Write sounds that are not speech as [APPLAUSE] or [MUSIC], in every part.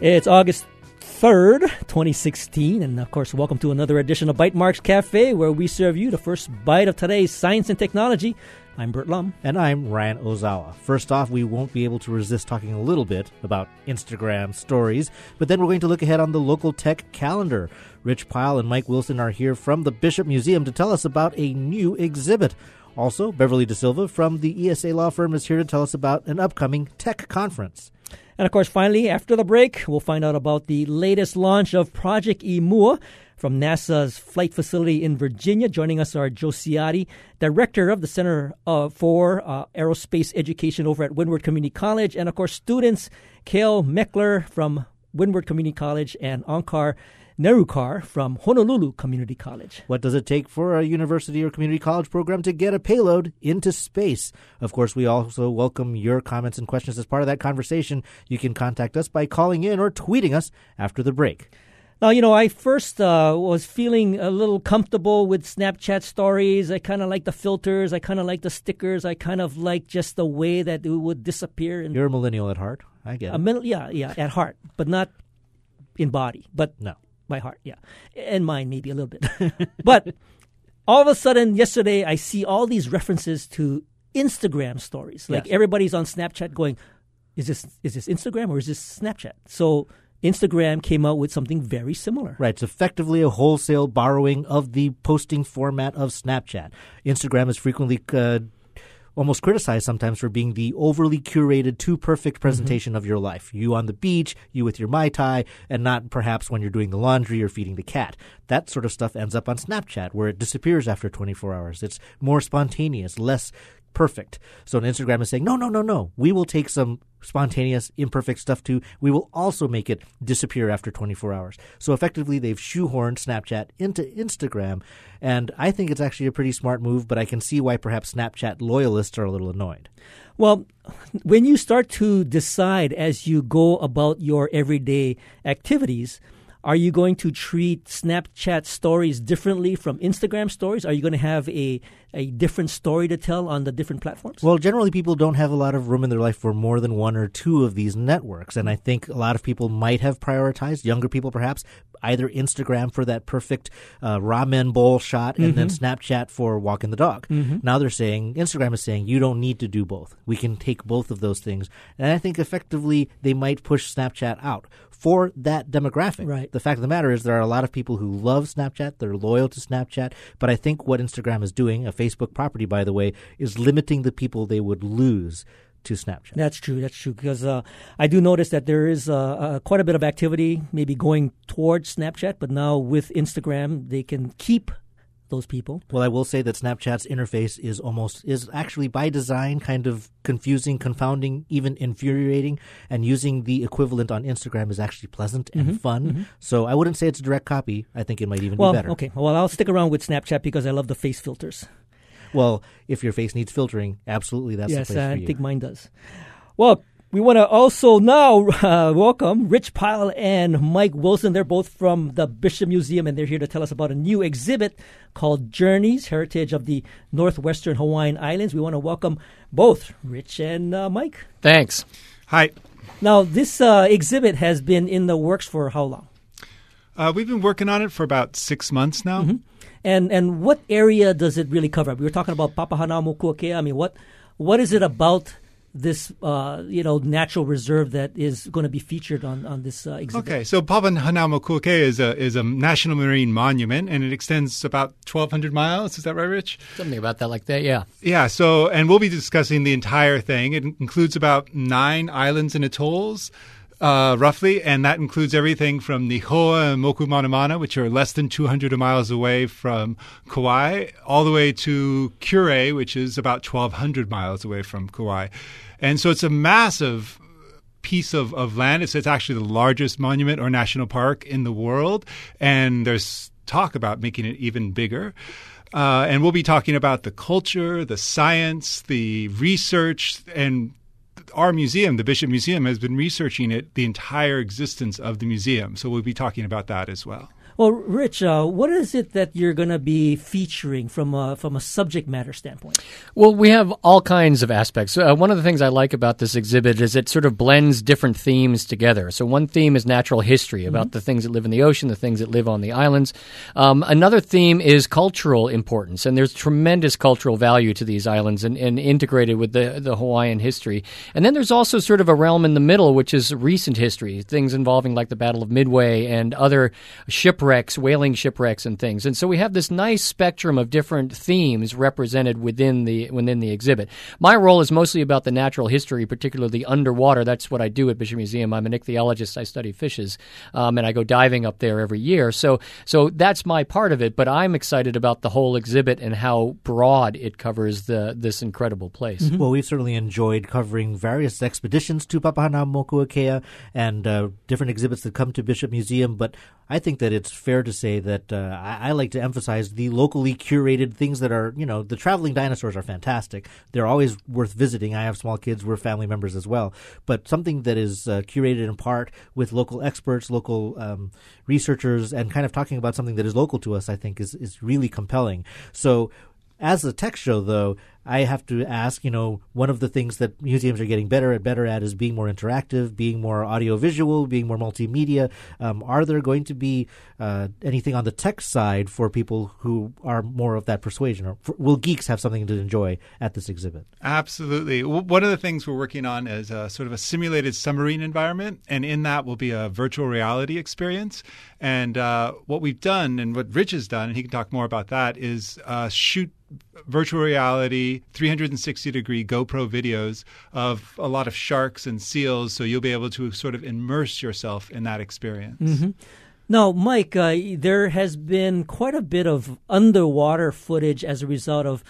It's August 3rd, 2016, and of course, welcome to another edition of Bytemarks Cafe, where we serve you the first bite of today's science and technology. I'm Bert Lum. And I'm Ryan Ozawa. First off, we won't be able to resist talking a little bit about Instagram stories, but then we're going to look ahead on the local tech calendar. Rich Pyle and Mike Wilson are here from the Bishop Museum to tell us about a new exhibit. Also, Beverly De Silva from the ESA law firm is here to tell us about an upcoming tech conference. And of course, finally, after the break, we'll find out about the latest launch of Project Imua from NASA's flight facility in Virginia. Joining us are Joe Ciotti, director of the Center uh, for uh, Aerospace Education over at Windward Community College, and of course, students Kale Meckler from Windward Community College and Onkar Nerukar from Honolulu Community College. What does it take for a university or community college program to get a payload into space? Of course, we also welcome your comments and questions as part of that conversation. You can contact us by calling in or tweeting us after the break. Now, you know, I first uh, was feeling a little comfortable with Snapchat stories. I kind of like the filters. I kind of like the stickers. I kind of like just the way that it would disappear. You're a millennial at heart. I get it. yeah, yeah, at heart, but not in body. But no my heart, yeah, and mine maybe a little bit. [LAUGHS] but all of a sudden, yesterday, I see all these references to Instagram stories. Like yes. everybody's on Snapchat going, "Is this is this Instagram or is this Snapchat?" So Instagram came out with something very similar. Right. It's effectively a wholesale borrowing of the posting format of Snapchat. Instagram is frequently uh, almost criticized sometimes for being the overly curated, too perfect mm-hmm. presentation mm-hmm. of your life. You on the beach, you with your Mai Tai, and not perhaps when you're doing the laundry or feeding the cat. That sort of stuff ends up on Snapchat where it disappears after 24 hours. It's more spontaneous, less perfect. So Instagram is saying, no, no, no, no. We will take some spontaneous, imperfect stuff too. We will also make it disappear after 24 hours. So effectively, they've shoehorned Snapchat into Instagram. And I think it's actually a pretty smart move, but I can see why perhaps Snapchat loyalists are a little annoyed. Well, when you start to decide as you go about your everyday activities, are you going to treat Snapchat stories differently from Instagram stories? Are you going to have a, a different story to tell on the different platforms? Well, generally, people don't have a lot of room in their life for more than one or two of these networks. And I think a lot of people might have prioritized, younger people perhaps, either Instagram for that perfect uh, ramen bowl shot and mm-hmm. then Snapchat for walking the dog. Mm-hmm. Now they're saying, Instagram is saying, you don't need to do both. We can take both of those things. And I think effectively they might push Snapchat out for that demographic. Right. The fact of the matter is there are a lot of people who love Snapchat, they're loyal to Snapchat, but I think what Instagram is doing, a Facebook property by the way, is limiting the people they would lose to Snapchat. That's true. That's true because uh, I do notice that there is uh, uh, quite a bit of activity, maybe going towards Snapchat, but now with Instagram, they can keep those people. Well, I will say that Snapchat's interface is almost is actually by design kind of confusing, confounding, even infuriating, and using the equivalent on Instagram is actually pleasant and mm-hmm, fun. Mm-hmm. So I wouldn't say it's a direct copy. I think it might even well, be better. Okay. Well, I'll stick around with Snapchat because I love the face filters. Well, if your face needs filtering, absolutely that's yes, the place I for think mine does. Well, we want to also now [LAUGHS] uh, welcome Rich Pyle and Mike Wilson. They're both from the Bishop Museum, and they're here to tell us about a new exhibit called Journeys Heritage of the Northwestern Hawaiian Islands. We want to welcome both Rich and uh, Mike. Thanks. Hi. Now, this uh, exhibit has been in the works for how long? Uh, we've been working on it for about six months now. Mm-hmm. And and what area does it really cover? We were talking about Papahanaumokuakea. I mean, what what is it about this uh, you know natural reserve that is going to be featured on on this uh, exhibit. Okay, so Papahanaumokuakea is a is a national marine monument, and it extends about twelve hundred miles. Is that right, Rich? Something about that, like that, yeah. Yeah. So, and we'll be discussing the entire thing. It includes about nine islands and atolls. Uh, roughly, and that includes everything from Nihoa and Moku Manamana, which are less than 200 miles away from Kauai, all the way to Kure, which is about 1,200 miles away from Kauai. And so it's a massive piece of, of land. It's, it's actually the largest monument or national park in the world, and there's talk about making it even bigger. Uh, and we'll be talking about the culture, the science, the research, and our museum, the Bishop Museum, has been researching it the entire existence of the museum. So we'll be talking about that as well. Well, Rich, uh, what is it that you're going to be featuring from a, from a subject matter standpoint? Well, we have all kinds of aspects. Uh, one of the things I like about this exhibit is it sort of blends different themes together. So one theme is natural history about mm-hmm. the things that live in the ocean, the things that live on the islands. Um, another theme is cultural importance, and there's tremendous cultural value to these islands and, and integrated with the, the Hawaiian history. And then there's also sort of a realm in the middle, which is recent history, things involving like the Battle of Midway and other shipwrecks, whaling shipwrecks and things. And so we have this nice spectrum of different themes represented within the within the exhibit. My role is mostly about the natural history, particularly underwater. That's what I do at Bishop Museum. I'm an ichthyologist. I study fishes, um, and I go diving up there every year. So so that's my part of it. But I'm excited about the whole exhibit and how broad it covers the this incredible place. Mm-hmm. Well, we've certainly enjoyed covering various expeditions to Papahanaumokuakea and uh, different exhibits that come to Bishop Museum. But I think that it's fair to say that uh, I, I, like to emphasize the locally curated things that are, you know, the traveling dinosaurs are fantastic. They're always worth visiting. I have small kids, we're family members as well. But something that is uh, curated in part with local experts, local um, researchers, and kind of talking about something that is local to us, I think is, is really compelling. So as a tech show, though, I have to ask, you know, one of the things that museums are getting better at better at is being more interactive, being more audiovisual, being more multimedia. Um, are there going to be uh, anything on the tech side for people who are more of that persuasion, or for, will geeks have something to enjoy at this exhibit? Absolutely. One of the things we're working on is a, sort of a simulated submarine environment, and in that will be a virtual reality experience. And uh, what we've done, and what Rich has done, and he can talk more about that, is uh, shoot virtual reality 360 degree GoPro videos of a lot of sharks and seals, so you'll be able to sort of immerse yourself in that experience. Mm-hmm. Now, Mike, uh, there has been quite a bit of underwater footage as a result of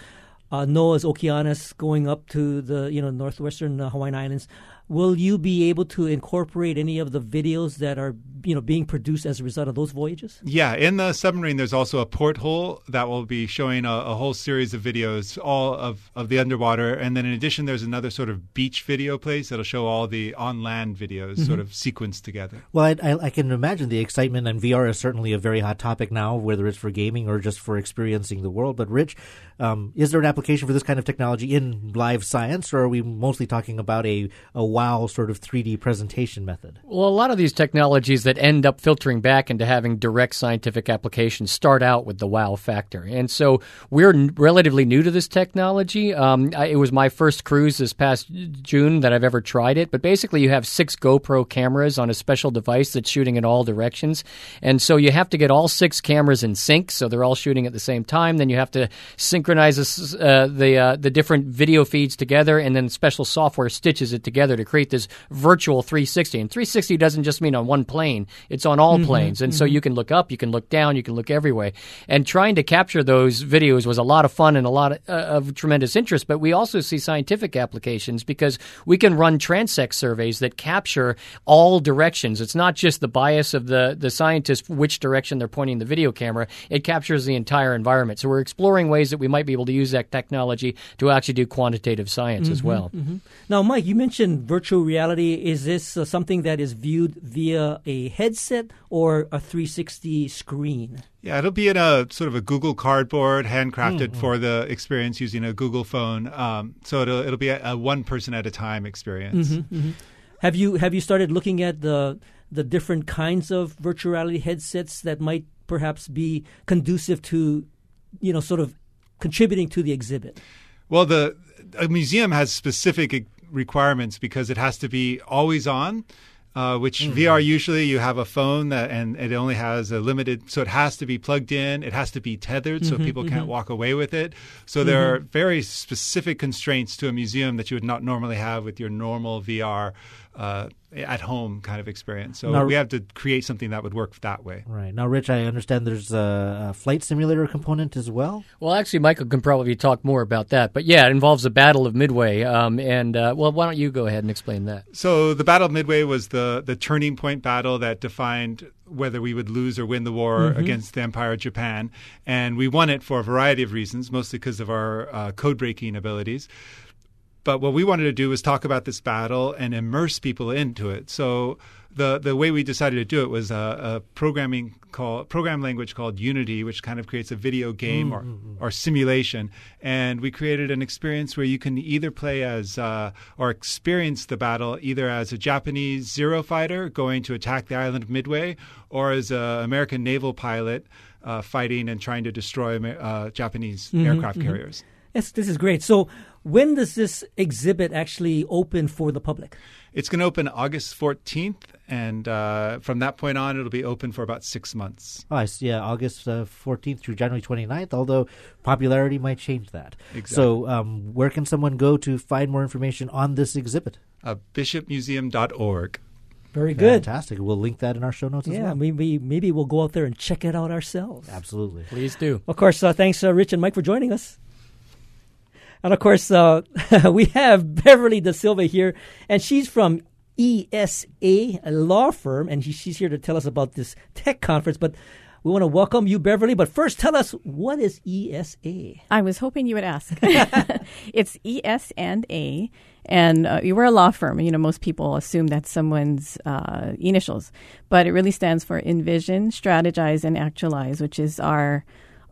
uh, NOAA's Okeanos going up to the you know northwestern uh, Hawaiian Islands. Will you be able to incorporate any of the videos that are you know being produced as a result of those voyages? Yeah, in the submarine, there's also a porthole that will be showing a, a, whole series of videos, all of, of the underwater, and then in addition, there's another sort of beach video place that'll show all the on land videos, mm-hmm. sort of sequenced together. Well, I, I, I, can imagine the excitement, and VR is certainly a very hot topic now, whether it's for gaming or just for experiencing the world. But Rich, um, is there an application for this kind of technology in live science, or are we mostly talking about a a wow sort of 3D presentation method? Well, a lot of these technologies that end up filtering back into having direct scientific applications start out with the wow factor. And so we're n- relatively new to this technology. Um, I, it was my first cruise this past June that I've ever tried it. But basically, you have six GoPro cameras on a special device that's shooting in all directions. And so you have to get all six cameras in sync, so they're all shooting at the same time. Then you have to synchronize uh, the, uh, the different video feeds together, and then special software stitches it together to create this virtual 360. And 360 doesn't just mean on one plane, it's on all mm-hmm, planes. And mm-hmm. so you can look up, you can look down, you can look everywhere. And trying to capture those videos was a lot of fun and a lot of, uh, of tremendous interest. But we also see scientific applications because we can run transect surveys that capture all directions. It's not just the bias of the, the scientist, which direction they're pointing the video camera, it captures the entire environment. So we're exploring ways that we might be able to use that technology to actually do quantitative science mm-hmm, as well. Mm-hmm. Now, Mike, you mentioned virtual reality. Is this uh, something that is viewed via a headset or a 360 screen? Yeah, it'll be in a sort of a Google Cardboard, handcrafted mm-hmm. for the experience using a Google phone. Um, so it'll it'll be a, a, one person at a time experience. Mm-hmm, mm-hmm. Have you have you started looking at the the different kinds of virtual reality headsets that might perhaps be conducive to, you know, sort of contributing to the exhibit? Well, the a museum has specific requirements because it has to be always on. Uh, which mm-hmm. VR usually you have a phone that and it only has a limited, so it has to be plugged in. It has to be tethered, so mm-hmm, people mm-hmm. can't walk away with it. So there are mm-hmm. very specific constraints to a museum that you would not normally have with your normal VR uh, at home kind of experience. So now, we have to create something that would work that way. Right. Now, Rich, I understand there's a, a, flight simulator component as well. Well, actually, Michael can probably talk more about that. But yeah, it involves the Battle of Midway. Um, and, uh, well, why don't you go ahead and explain that? So the Battle of Midway was the, the turning point battle that defined whether we would lose or win the war mm-hmm. against the Empire of Japan. And we won it for a variety of reasons, mostly because of our uh, code breaking abilities but what we wanted to do was talk about this battle and immerse people into it. So the the way we decided to do it was a, a programming call program language called Unity, which kind of creates a video game or or simulation. And we created an experience where you can either play as uh, or experience the battle either as a Japanese Zero fighter going to attack the island of Midway, or as an American naval pilot uh, fighting and trying to destroy uh, Japanese aircraft carriers. Yes, this is great. So, when does this exhibit actually open for the public? It's going to open August 14th, and uh, from that point on, it'll be open for about six months. Oh, I see, yeah, August uh, 14th through January 29th, although popularity might change that. Exactly. So, um, where can someone go to find more information on this exhibit? Uh, bishopmuseum.org. Very good. Fantastic. We'll link that in our show notes as Yeah, well. maybe maybe we'll go out there and check it out ourselves. Absolutely. Please do. Of course, uh, thanks, uh, Rich and Mike, for joining us. And of course, uh, [LAUGHS] we have Beverly Da Silva here, and she's from ESA, a law firm, and she, she's here to tell us about this tech conference. But we want to welcome you, Beverly. But first, tell us what is ESA? I was hoping you would ask. [LAUGHS] it's ES and A, and uh, we're a law firm. You know, most people assume that's someone's uh, initials, but it really stands for Envision, Strategize, and Actualize, which is our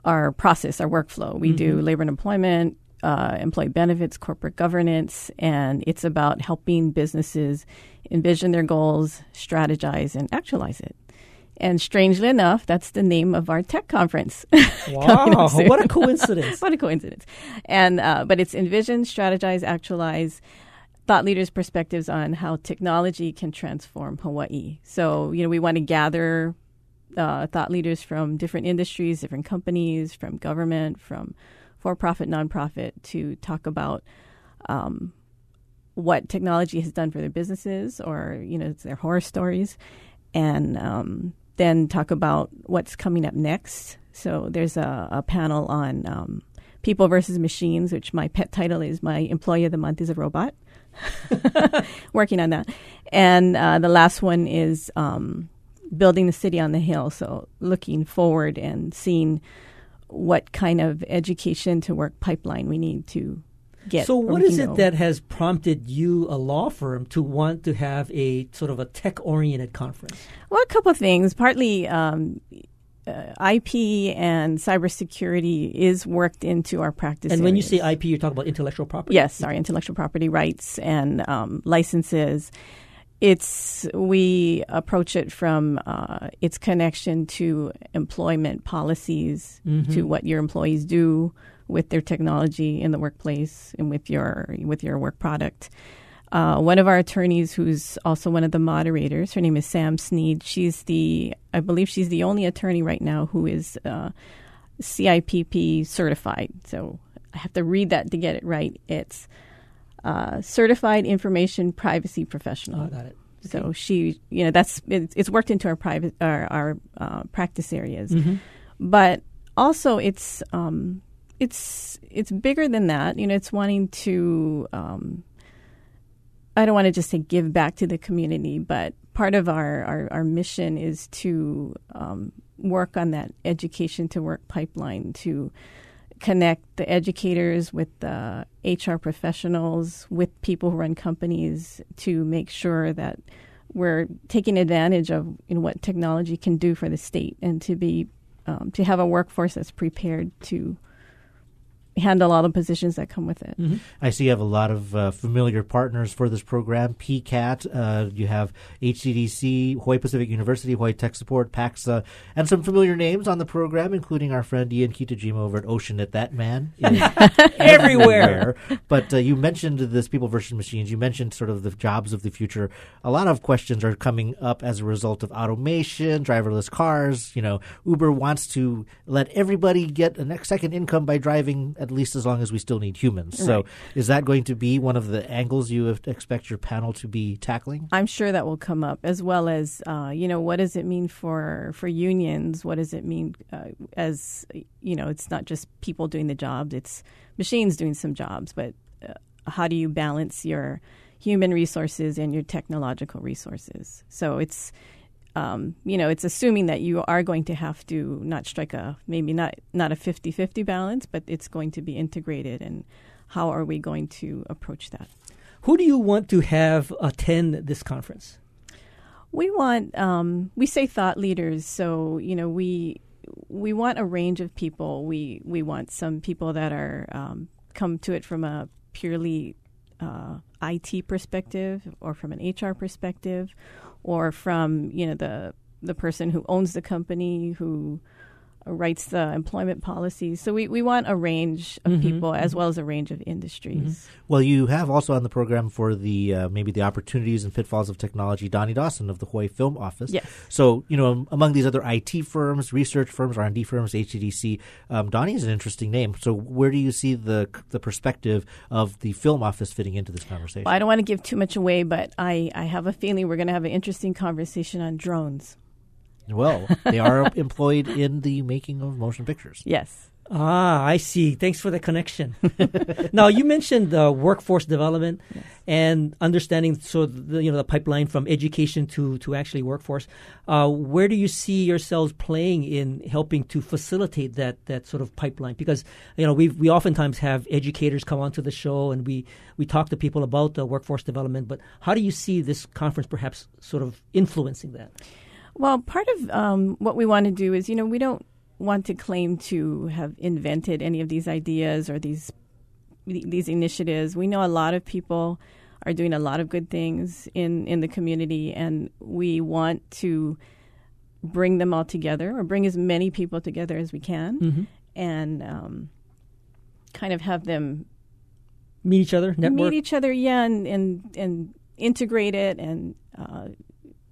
our process, our workflow. We do labor and employment, uh, employee benefits, corporate governance, and it's about helping businesses envision their goals, strategize, and actualize it. And strangely enough, that's the name of our tech conference. [LAUGHS] Wow, what a coincidence. [LAUGHS] what a coincidence. And uh, but it's envision, strategize, actualize thought leaders' perspectives on how technology can transform Hawaii. So you know we want to gather uh, thought leaders from different industries, different companies, from government, from for-profit, nonprofit, to talk about. Um, what technology has done for their businesses, or you know, their horror stories, and um, then talk about what's coming up next. So there's a, a panel on um, people versus machines, which my pet title is "My Employee of the Month is a Robot." [LAUGHS] Working on that, and uh, the last one is um, building the city on the hill. So looking forward and seeing what kind of education to work pipeline we need to get. So, what is it that has prompted you, a law firm, to want to have a sort of a tech-oriented conference? Well, a couple of things. Partly, um, uh, IP and cybersecurity is worked into our practice. And when you say. IP, you're talking about intellectual property. yes, sorry, intellectual property rights and um, licenses. It's we approach it from uh, its connection to employment policies, to what your employees do with their technology in the workplace and with your with your work product. Uh, one of our attorneys, who's also one of the moderators, her name is Sam Sneed. She's the, I believe, she's the only attorney right now who is uh, CIPP certified. So I have to read that to get it right. It's uh, Certified Information Privacy Professional. Oh, got it. So she, you know, that's it's, it's worked into our private our, our uh, practice areas, Mm-hmm. but also it's um, it's it's bigger than that. You know, it's wanting to. Um, I don't want to just say give back to the community, but part of our our, our mission is to um, work on that education to work pipeline to connect the educators with the HR professionals, with people who run companies to make sure that we're taking advantage of you know, what technology can do for the state and to be um, to have a workforce that's prepared to handle all the positions that come with it. I see you have a lot of uh, familiar partners for this program. PCAT, uh, you have HCDC, Hawaii Pacific University, Hawaii Tech Support, PAXA, and some familiar names on the program, including our friend Ian Kitajima over at Oceanit. That man [LAUGHS] is everywhere. But uh, you mentioned this people versus machines. You mentioned sort of the jobs of the future. A lot of questions are coming up as a result of automation, driverless cars. You know, Uber wants to let everybody get a next second income by driving at least as long as we still need humans. So, is that going to be one of the angles you expect your panel to be tackling? I'm sure that will come up, as well as uh, you know, what does it mean for for unions? What does it mean uh, as you know? It's not just people doing the jobs; it's machines doing some jobs. But uh, how do you balance your human resources and your technological resources? So it's um, you know, it's assuming that you are going to have to not strike a maybe not not a 50-50 balance, but it's going to be integrated. And how are we going to approach that? Who do you want to have attend this conference? We want um, we say thought leaders, so you know we we want a range of people. We we want some people that are um, come to it from a purely uh, IT perspective, or from an HR perspective, or from you know the the person who owns the company who writes the employment policies. So we, we want a range of mm-hmm, people as mm-hmm. well as a range of industries. Mm-hmm. Well, you have also on the program for the uh, maybe the opportunities and pitfalls of technology, Donnie Dawson of the Hawaii Film Office. Yes. So you know, among these other IT firms, research firms, R and D firms, HTDC, um, Donnie is an interesting name. So where do you see the the perspective of the Film Office fitting into this conversation? Well, I don't want to give too much away, but I, I have a feeling we're going to have an interesting conversation on drones. Well, they are [LAUGHS] employed in the making of motion pictures. Yes. Ah, I see. Thanks for the connection. [LAUGHS] now, you mentioned the workforce development yes. and understanding so the, you know the pipeline from education to to actually workforce. Uh, where do you see yourselves playing in helping to facilitate that that sort of pipeline? Because you know we we oftentimes have educators come onto the show and we we talk to people about the workforce development. But how do you see this conference perhaps sort of influencing that? Well, part of um, what we want to do is, you know, we don't want to claim to have invented any of these ideas or these these initiatives. We know a lot of people are doing a lot of good things in in the community, and we want to bring them all together or bring as many people together as we can, mm-hmm. and um, kind of have them meet each other, network, meet each other, yeah, and and and integrate it and. Uh,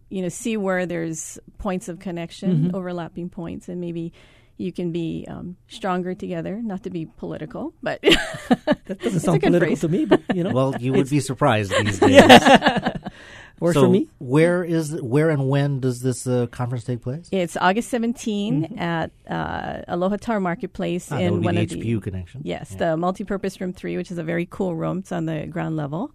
you know see where there's points of connection, mm-hmm. overlapping points, and maybe you can be um, stronger together. Not to be political, but [LAUGHS] that doesn't sound political phrase. to me. But you know, well, you would be surprised these [LAUGHS] days. yeah. [LAUGHS] Or so for me, where is where and when does this uh, conference take place? It's August 17 mm-hmm. at uh, Aloha Tower Marketplace ah, in one the of the connection. Yes, yeah. the multipurpose room three, which is a very cool room. It's on the ground level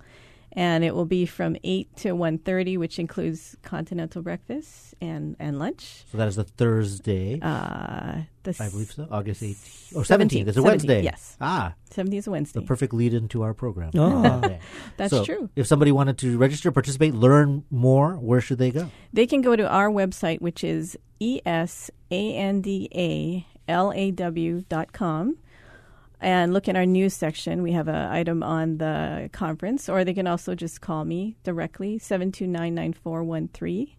and it will be from 8 to 1.30 which includes continental breakfast and, and lunch. So that is the thursday. Uh, the i believe so. August 18th or 17th, it's a 17th, wednesday. yes. Ah. 17th is a wednesday. The perfect lead into our program. Oh. [LAUGHS] that's so true. if somebody wanted to register participate learn more where should they go? They can go to our website which is esandalaw.com and look in our news section. We have an item on the conference, or they can also just call me directly, 729 9413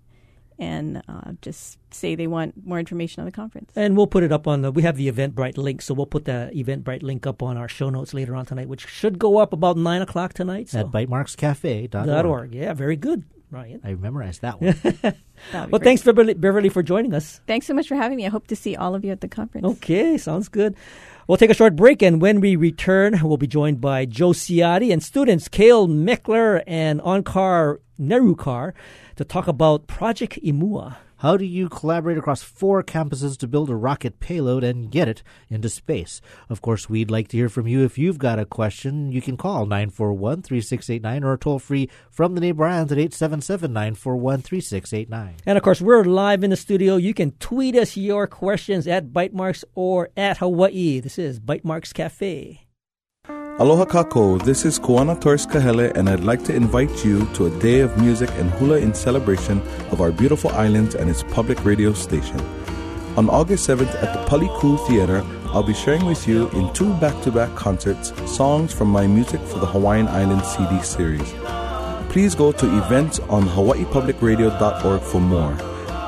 and uh, just say they want more information on the conference. And we'll put it up on the. We have the Eventbrite link, so we'll put the Eventbrite link up on our show notes later on tonight, which should go up about nine o'clock tonight. So. At bytemarkscafe.org. Dot org. Yeah, very good, Ryan. I memorized that one. [LAUGHS] well, great. thanks Beverly, Beverly for joining us. Thanks so much for having me. I hope to see all of you at the conference. Okay, sounds good. We'll take a short break, and when we return, we'll be joined by Joe Ciotti and students Kale Meckler and Onkar Nerukar to talk about Project Imua. How do you collaborate across four campuses to build a rocket payload and get it into space? Of course, we'd like to hear from you. If you've got a question, you can call 941 3689 or toll free from the neighbor islands at 877 941 3689. And of course, we're live in the studio. You can tweet us your questions at Bytemarks or at Hawaii. This is Bytemarks Cafe. Aloha kako, this is Kuana Torres Kahele, and I'd like to invite you to a day of music and hula in celebration of our beautiful islands and its public radio station. On August 7th at the Paliku Theater, I'll be sharing with you in two back to back concerts songs from my Music for the Hawaiian Islands CD series. Please go to events on hawaiipublicradio.org for more.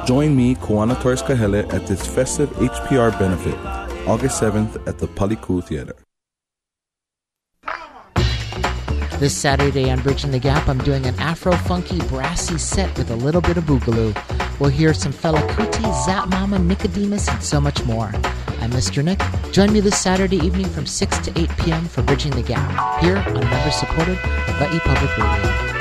Join me, Kuana Torres Kahele, at this festive HPR benefit, August 7th at the Paliku Theater. This Saturday on Bridging the Gap, I'm doing an Afro funky brassy set with a little bit of boogaloo. We'll hear some Fela Kuti, Zap Mama, Nicodemus, and so much more. I'm Mr. Nick. Join me this Saturday evening from 6 to 8 p.m. for Bridging the Gap, here on member supported Hawaii Public Radio.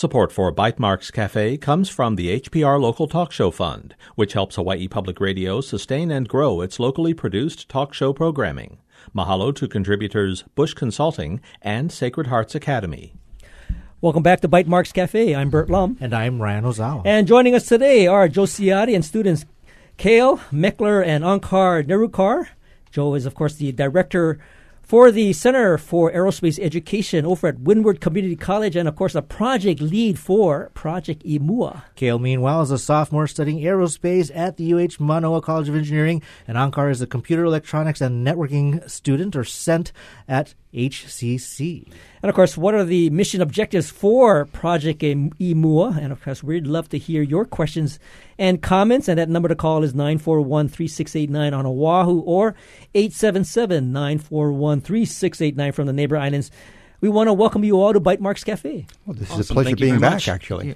Support for Bytemarks Cafe comes from the HPR Local Talk Show Fund, which helps Hawaii Public Radio sustain and grow its locally produced talk show programming. Mahalo to contributors Bush Consulting and Sacred Hearts Academy. Welcome back to Bytemarks Cafe. I'm Bert Lum. And I'm Ryan Ozawa. And joining us today are Joe Ciotti and students Kale, Meckler, and Onkar Nerukar. Joe is, of course, the director for the Center for Aerospace Education over at Windward Community College, and of course, a project lead for Project IMUA. Kale, meanwhile, is a sophomore studying aerospace at the UH Manoa College of Engineering, and Onkar is a computer electronics and networking student or CENT at HCC. And of course, what are the mission objectives for Project IMUA? And of course, we'd love to hear your questions and comments. And that number to call is 941 3689 on Oahu or 877 941 3689 from the neighbor islands. We want to welcome you all to Bytemarks Cafe. Well, this awesome. is a pleasure Thank being back, much. actually. Yeah.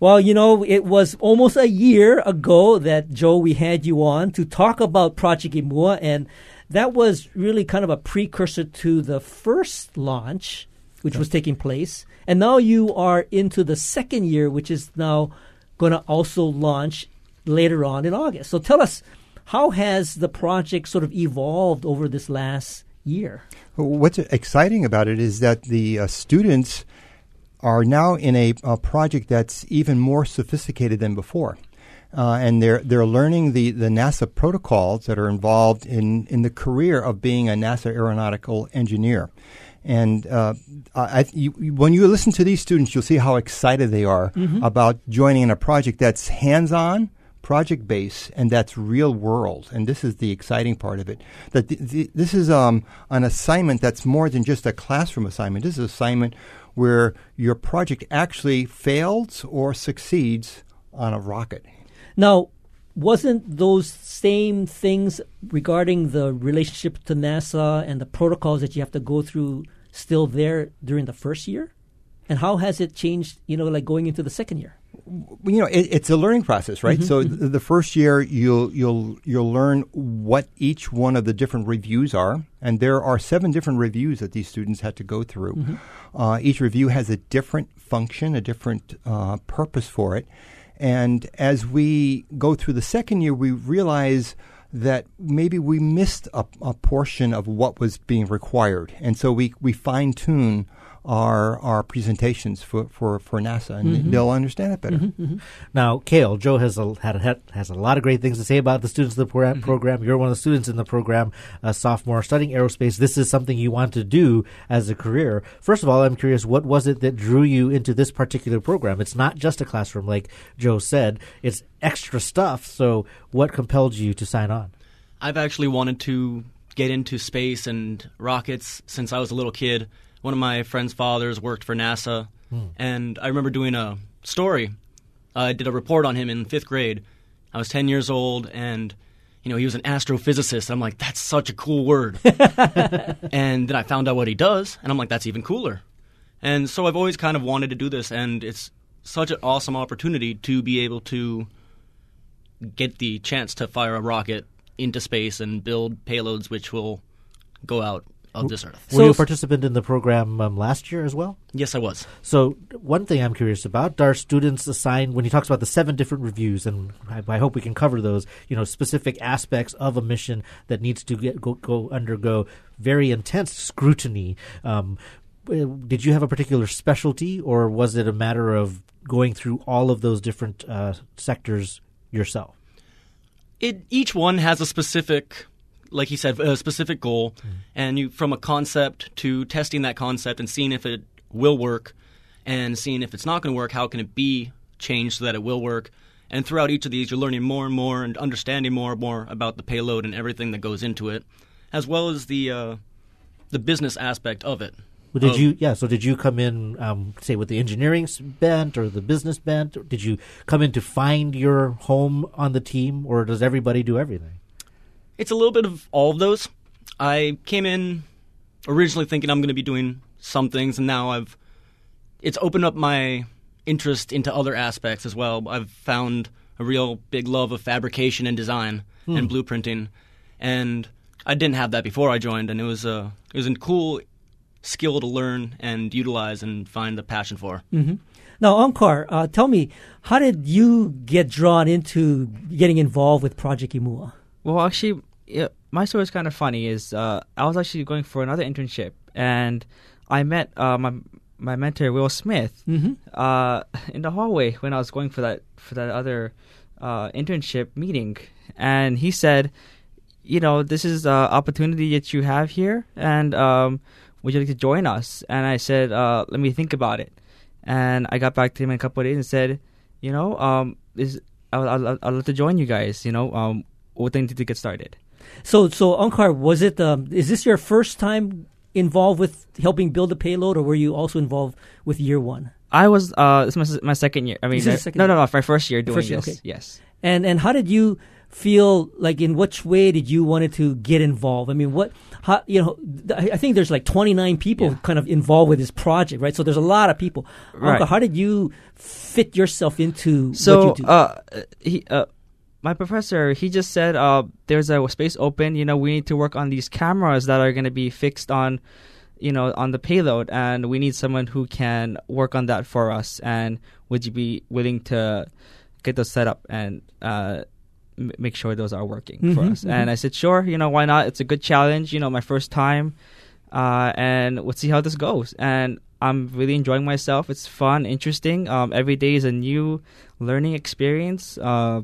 Well, you know, it was almost a year ago that, Joe, we had you on to talk about Project IMUA, and that was really kind of a precursor to the first launch, which was taking place. And now you are into the second year, which is now going to also launch later on in August. So tell us, how has the project sort of evolved over this last year? What's exciting about it is that the uh, students are now in a, a, project that's even more sophisticated than before uh, and they're they're learning the, the NASA protocols that are involved in, in the career of being a NASA aeronautical engineer. And uh, I, you, when you listen to these students, you'll see how excited they are mm-hmm. about joining in a project that's hands on, project based, and that's real world. And this is the exciting part of it. That the, the, this is um, an assignment that's more than just a classroom assignment. This is an assignment where your project actually fails or succeeds on a rocket. Now, wasn't those same things regarding the relationship to NASA and the protocols that you have to go through still there during the first year? And how has it changed, you know, like going into the second year? you know, it, it's a learning process, right? Mm-hmm, so mm-hmm. the first year you'll you'll you'll learn what each one of the different reviews are, and there are seven different reviews that these students had to go through. Mm-hmm. Uh, each review has a different function, a different uh, purpose for it, and as we go through the second year, we realize that maybe we missed a, a portion of what was being required. And so we, we fine tune our our presentations for, for, for NASA, and mm-hmm. they'll understand it better. Mm-hmm, mm-hmm. Now, Kale, Joe has a, had, has a lot of great things to say about the students of the pro- mm-hmm. program. You're one of the students in the program, a sophomore studying aerospace. This is something you want to do as a career. First of all, I'm curious, what was it that drew you into this particular program? It's not just a classroom, like Joe said. It's extra stuff. So, what compelled you to sign on? I've actually wanted to get into space and rockets since I was a little kid one of my friend's fathers worked for NASA, hmm. and I remember doing a story. I did a report on him in fifth grade. I was 10 years old, and you know he was an astrophysicist. I'm like, that's such a cool word. [LAUGHS] and then I found out what he does, and I'm like, that's even cooler. And so I've always kind of wanted to do this, and it's such an awesome opportunity to be able to get the chance to fire a rocket into space and build payloads which will go out of this earth. Were so, you a participant in the program um, last year as well? Yes, I was. So one thing I'm curious about: are students assigned when he talks about the seven different reviews, and I, I hope we can cover those. You know, specific aspects of a mission that needs to get go, go undergo very intense scrutiny. Um, uh, did you have a particular specialty, or was it a matter of going through all of those different uh, sectors yourself? It each one has a specific like he said, a specific goal, mm. and you from a concept to testing that concept and seeing if it will work, and seeing if it's not going to work, how can it be changed so that it will work. And throughout each of these, you're learning more and more and understanding more and more about the payload and everything that goes into it, as well as the uh, the business aspect of it. Well, did you? Yeah. So did you come in, um, say, with the engineering bent or the business bent? Or did you come in to find your home on the team, or does everybody do everything? It's a little bit of all of those. I came in originally thinking I'm going to be doing some things, and now I've it's opened up my interest into other aspects as well. I've found a real big love of fabrication and design hmm. and blueprinting, and I didn't have that before I joined, and it was a it was a cool skill to learn and utilize and find the passion for. Mm-hmm. Now, Onkar, uh, tell me, how did you get drawn into getting involved with Project Imua? Well, actually, yeah, my story is kind of funny. Is uh, I was actually going for another internship, and I met uh, my my mentor Will Smith mm-hmm. uh, in the hallway when I was going for that for that other uh, internship meeting, and he said, "You know, this is the opportunity that you have here, and um, would you like to join us?" And I said, uh, "Let me think about it." And I got back to him in a couple of days and said, "You know, um, is I'd, I'd, I'd love to join you guys. You know, um, what they need to get started." So, so Onkar, was it? Um, is this your first time involved with helping build the payload, or were you also involved with year one? I was. Uh, this is my, my second year. I mean, I- no, no, no, my first year doing First year, this. okay. Yes. And and how did you feel? Like, in which way did you wanted to get involved? I mean, what? How, you know, th- I think there's like 29 people kind of involved with this project, right? So there's a lot of people. Right. Onkar, how did you fit yourself into So, what you do? uh, he, uh, my professor, he just said, uh, there's a space open. You know, we need to work on these cameras that are going to be fixed on, you know, on the payload, and we need someone who can work on that for us. And would you be willing to get those set up and uh, m- make sure those are working for Mhm, us? mhm. And I said, sure. You know, why not? It's a good challenge. You know, my first time, uh, and let's see how this goes. And I'm really enjoying myself. It's fun, interesting. Um, every day is a new learning experience. Uh,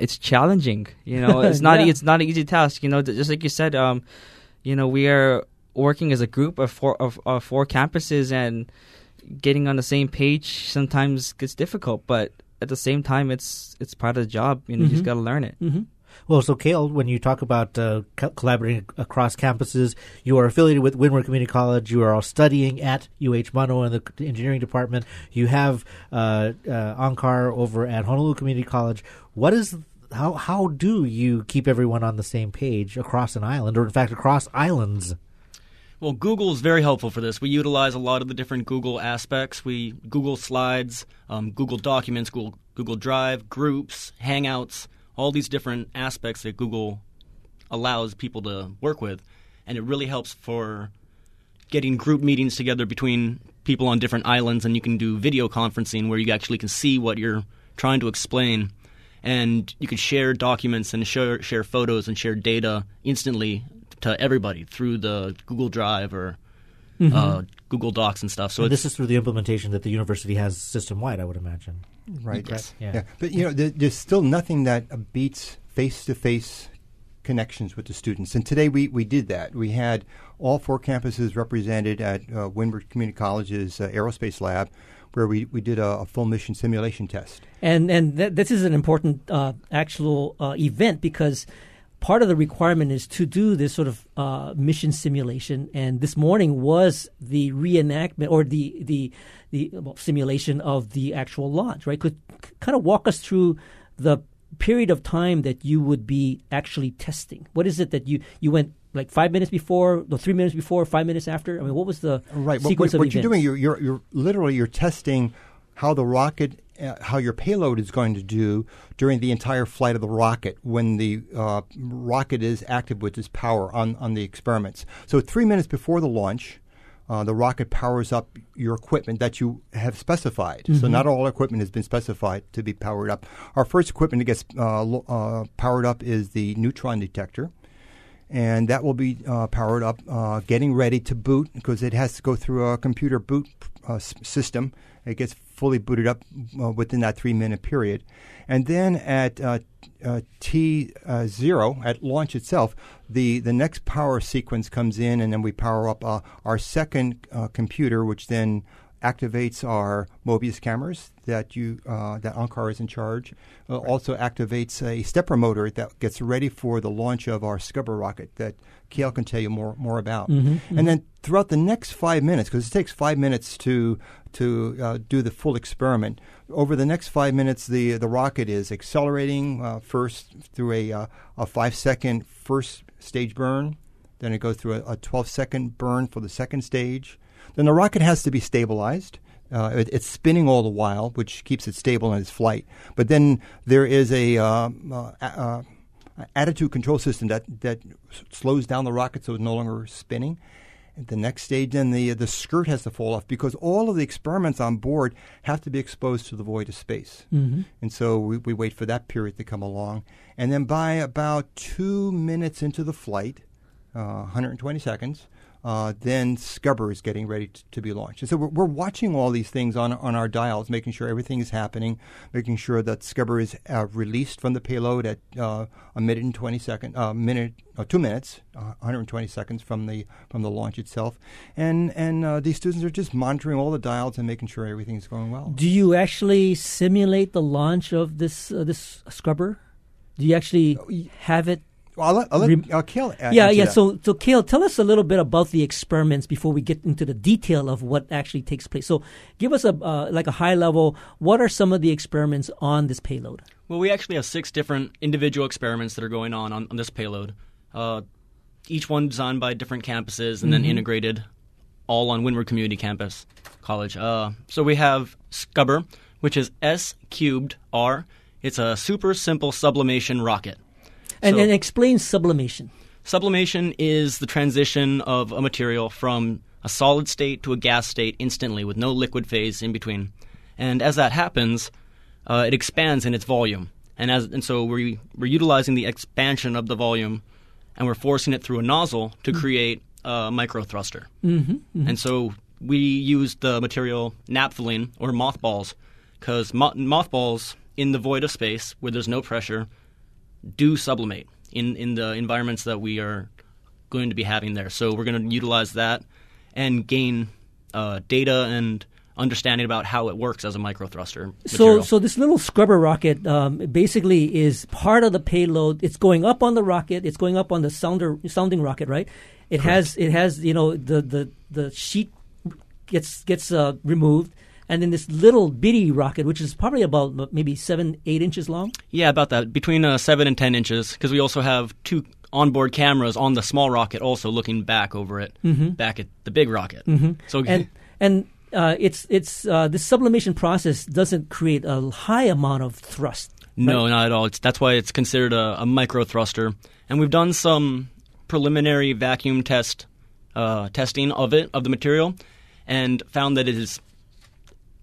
it's challenging. You know, it's [LAUGHS] not. Yeah. It's not an easy task. You know, just like you said. Um, you know, we are working as a group of four of, of four campuses, and getting on the same page sometimes gets difficult. But at the same time, it's it's part of the job. You know, you just Mhm. got to learn it. mm-hmm. Well, so Kale, when you talk about uh, co- collaborating across campuses, you are affiliated with Windward Community College. You are all studying at UH Mano in the engineering department. You have uh, uh, Onkar over at Honolulu Community College. What is how how do you keep everyone on the same page across an island, or in fact across islands? Well, Google is very helpful for this. We utilize a lot of the different Google aspects. We Google Slides, um, Google Documents, Google Google Drive, Groups, Hangouts, all these different aspects that Google allows people to work with, and it really helps for getting group meetings together between people on different islands, and you can do video conferencing where you actually can see what you're trying to explain, and you could share documents and share share photos and share data instantly to everybody through the Google Drive or uh, Google Docs and stuff. So and this is through the implementation that the university has system wide, I would imagine. Right. Yes. Yeah. Yeah. But you know, there, there's still nothing that uh, beats face-to-face connections with the students. And today we, we did that. We had all four campuses represented at uh, Windward Community College's uh, aerospace lab, where we, we did a, a full mission simulation test. And and th- this is an important uh, actual uh, event because part of the requirement is to do this sort of uh, mission simulation. And this morning was the reenactment or the the the well, simulation of the actual launch. Right? Could c- kind of walk us through the period of time that you would be actually testing. What is it that you you went like five minutes before, no, three minutes before, five minutes after? I mean, what was the Right. What, sequence what, of what you're doing, you're, you're, you're literally you're testing how the rocket, uh, how your payload is going to do during the entire flight of the rocket when the uh, rocket is active with its power on, on the experiments. So three minutes before the launch, uh, the rocket powers up your equipment that you have specified. So not all equipment has been specified to be powered up. Our first equipment that gets uh, uh, powered up is the neutron detector and that will be uh, powered up, uh, getting ready to boot because it has to go through a computer boot uh, system. It gets fully booted up uh, within that three minute period. And then at uh, uh, T uh, zero, at launch itself, the, the next power sequence comes in, and then we power up our second computer, which then activates our Mobius cameras that you uh, that Onkar is in charge. Uh, Also activates a stepper motor that gets ready for the launch of our Scubber rocket that Kale can tell you more more about. And then throughout the next five minutes, because it takes five minutes to to uh, do the full experiment. Over the next five minutes, the the rocket is accelerating uh, first through a uh, a five second first stage burn. Then it goes through a, a 12 second burn for the second stage. Then the rocket has to be stabilized. Uh, it, it's spinning all the while, which keeps it stable in its flight. But then there is a um, uh, uh, attitude control system that, that s- slows down the rocket so it's no longer spinning. The next stage, then the the skirt has to fall off because all of the experiments on board have to be exposed to the void of space, Mhm. and so we, we wait for that period to come along, and then by about two minutes into the flight, uh, 120 seconds, uh, then Scubber is getting ready t- to be launched. And so we're, we're watching all these things on on our dials, making sure everything is happening, making sure that Scubber is uh, released from the payload at uh, a minute and 20 second, uh, minute, uh, two minutes, uh, 120 seconds from the from the launch itself, and and uh, these students are just monitoring all the dials and making sure everything is going well. Do you actually simulate the launch of this uh, this scrubber? Do you actually have it? Well, I'll let, I'll let Rem- uh, Kale a- yeah, yeah. that. So, so Kale, tell us a little bit about the experiments before we get into the detail of what actually takes place. So, give us a uh, like a high level. What are some of the experiments on this payload? Well, we actually have six different individual experiments that are going on on, on this payload. Uh, each one designed by different campuses and then Mhm. integrated all on Windward Community Campus College. Uh, so we have Scubber, which is S cubed R. It's a super simple sublimation rocket. And, So- and explain sublimation. Sublimation is the transition of a material from a solid state to a gas state instantly with no liquid phase in between. And as that happens, uh, it expands in its volume. And, as, and so we, we're utilizing the expansion of the volume and we're forcing it through a nozzle to create a micro thruster. Mhm, mhm. And so we use the material naphthalene or mothballs because mo- mothballs in the void of space where there's no pressure do sublimate in, in the environments that we are going to be having there. So we're going to utilize that and gain uh, data and understanding about how it works as a micro thruster. So, so this little scrubber rocket um, basically is part of the payload. It's going up on the rocket. It's going up on the sounder sounding rocket, right? It has it has you know the the the sheet gets gets uh, removed, and then this little bitty rocket, which is probably about maybe seven eight inches long. Yeah, about that. Between uh, 7 and 10 inches, because we also have two onboard cameras on the small rocket also looking back over it, Mhm. back at the big rocket. hmm So [LAUGHS] and and uh, it's it's uh, the sublimation process doesn't create a high amount of thrust. No, not at all. It's, that's why it's considered a, a micro thruster. And we've done some preliminary vacuum test uh, testing of it, of the material, and found that it is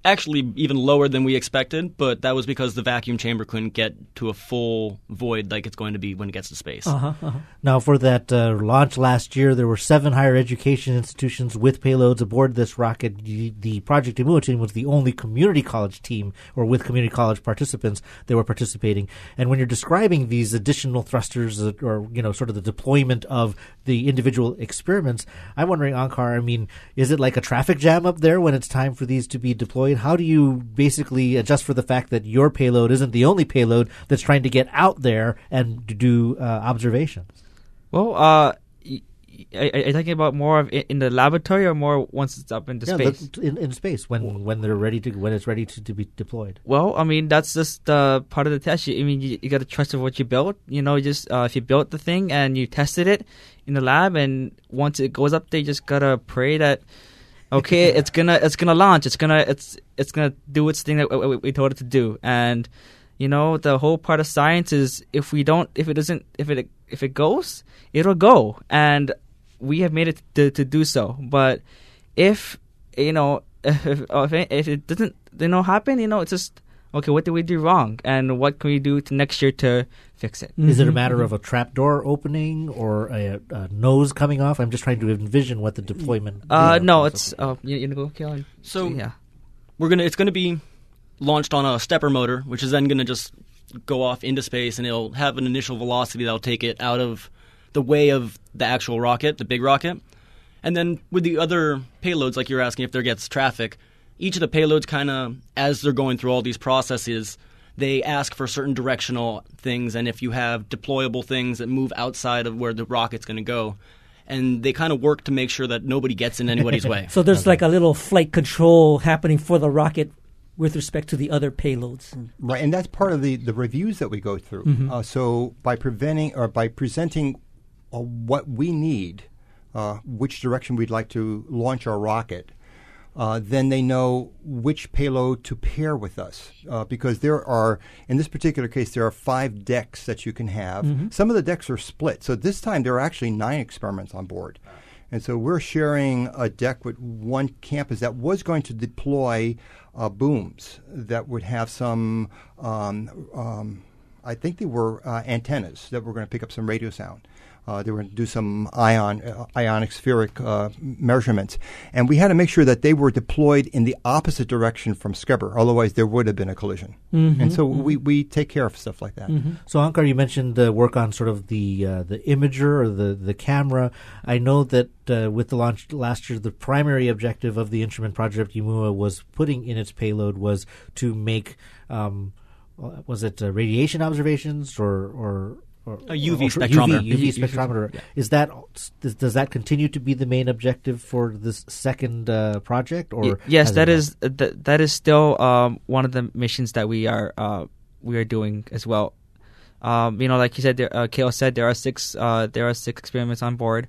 actually even lower than we expected, but that was because the vacuum chamber couldn't get to a full void like it's going to be when it gets to space. Uh-huh, uh-huh. Now, for that uh, launch last year, there were seven higher education institutions with payloads aboard this rocket. The, Project Imua team was the only community college team, or with community college participants, that were participating. And when you're describing these additional thrusters, uh, or you know, sort of the deployment of the individual experiments, I'm wondering, Onkar, I mean, is it like a traffic jam up there when it's time for these to be deployed? How do you basically adjust for the fact that your payload isn't the only payload that's trying to get out there and do uh, observations? Well, uh, y- are, are you talking about more of in the laboratory or more once it's up into yeah, space? in, in space when when they're ready to when it's ready to, to be deployed. Well, I mean that's just uh, part of the test. You, I mean, you, you got to trust of what you built. You know, just uh, if you built the thing and you tested it in the lab, and once it goes up there, you just gotta pray that okay, [LAUGHS] it's gonna it's gonna launch. It's gonna it's it's gonna do its thing that we, we- told it to do. And you know, the whole part of science is if we don't, if it doesn't, if it if it goes, it'll go. And we have made it to, to do so. But if you know, [LAUGHS] if if it doesn't, you know, happen, you know, it's just okay. What did we do wrong, and what can we do to next year to fix it? Is it a matter of a trap door opening or a, a nose coming off? I'm just trying to envision what the deployment. Uh, you know, no, is. it's uh, you, you go, Keelan? So yeah, we're gonna it's gonna be launched on a stepper motor, which is then gonna just go off into space, and it'll have an initial velocity that'll take it out of the way of the actual rocket, the big rocket. And then with the other payloads, like you're asking if there gets traffic, each of the payloads kind of, as they're going through all these processes, they ask for certain directional things, and if you have deployable things that move outside of where the rocket's going to go, and they kind of work to make sure that nobody gets in anybody's way. [LAUGHS] So there's like a little flight control happening for the rocket with respect to the other payloads. Right, and that's part of the, the reviews that we go through. Mhm. Uh, so by preventing or by presenting uh, what we need, uh, which direction we'd like to launch our rocket, uh, then they know which payload to pair with us. Uh, because there are, in this particular case, there are five decks that you can have. Mhm. Some of the decks are split. So this time there are actually nine experiments on board. And so we're sharing a deck with one campus that was going to deploy uh, booms that would have some, um, um, I think they were uh, antennas that were going to pick up some radio sound. Uh, they were going to do some ion, uh, ionospheric uh, measurements. And we had to make sure that they were deployed in the opposite direction from Scubber. Otherwise, there would have been a collision. Mhm, And so mhm. we, we take care of stuff like that. So Onkar, you mentioned the work on sort of the uh, the imager or the the camera. I know that uh, with the launch last year, the primary objective of the instrument project Imua was putting in its payload was to make um, was it uh, radiation observations or or or, A UV or- spectrometer. UV, UV UV spectrometer. yeah. Is that does, does that continue to be the main objective for this second uh, project? Or Y- yes, has that it is uh, th- that is still um, one of the missions that we are uh, we are doing as well. Um, you know, like you said, there, uh, Kale said there are six uh, there are six experiments on board,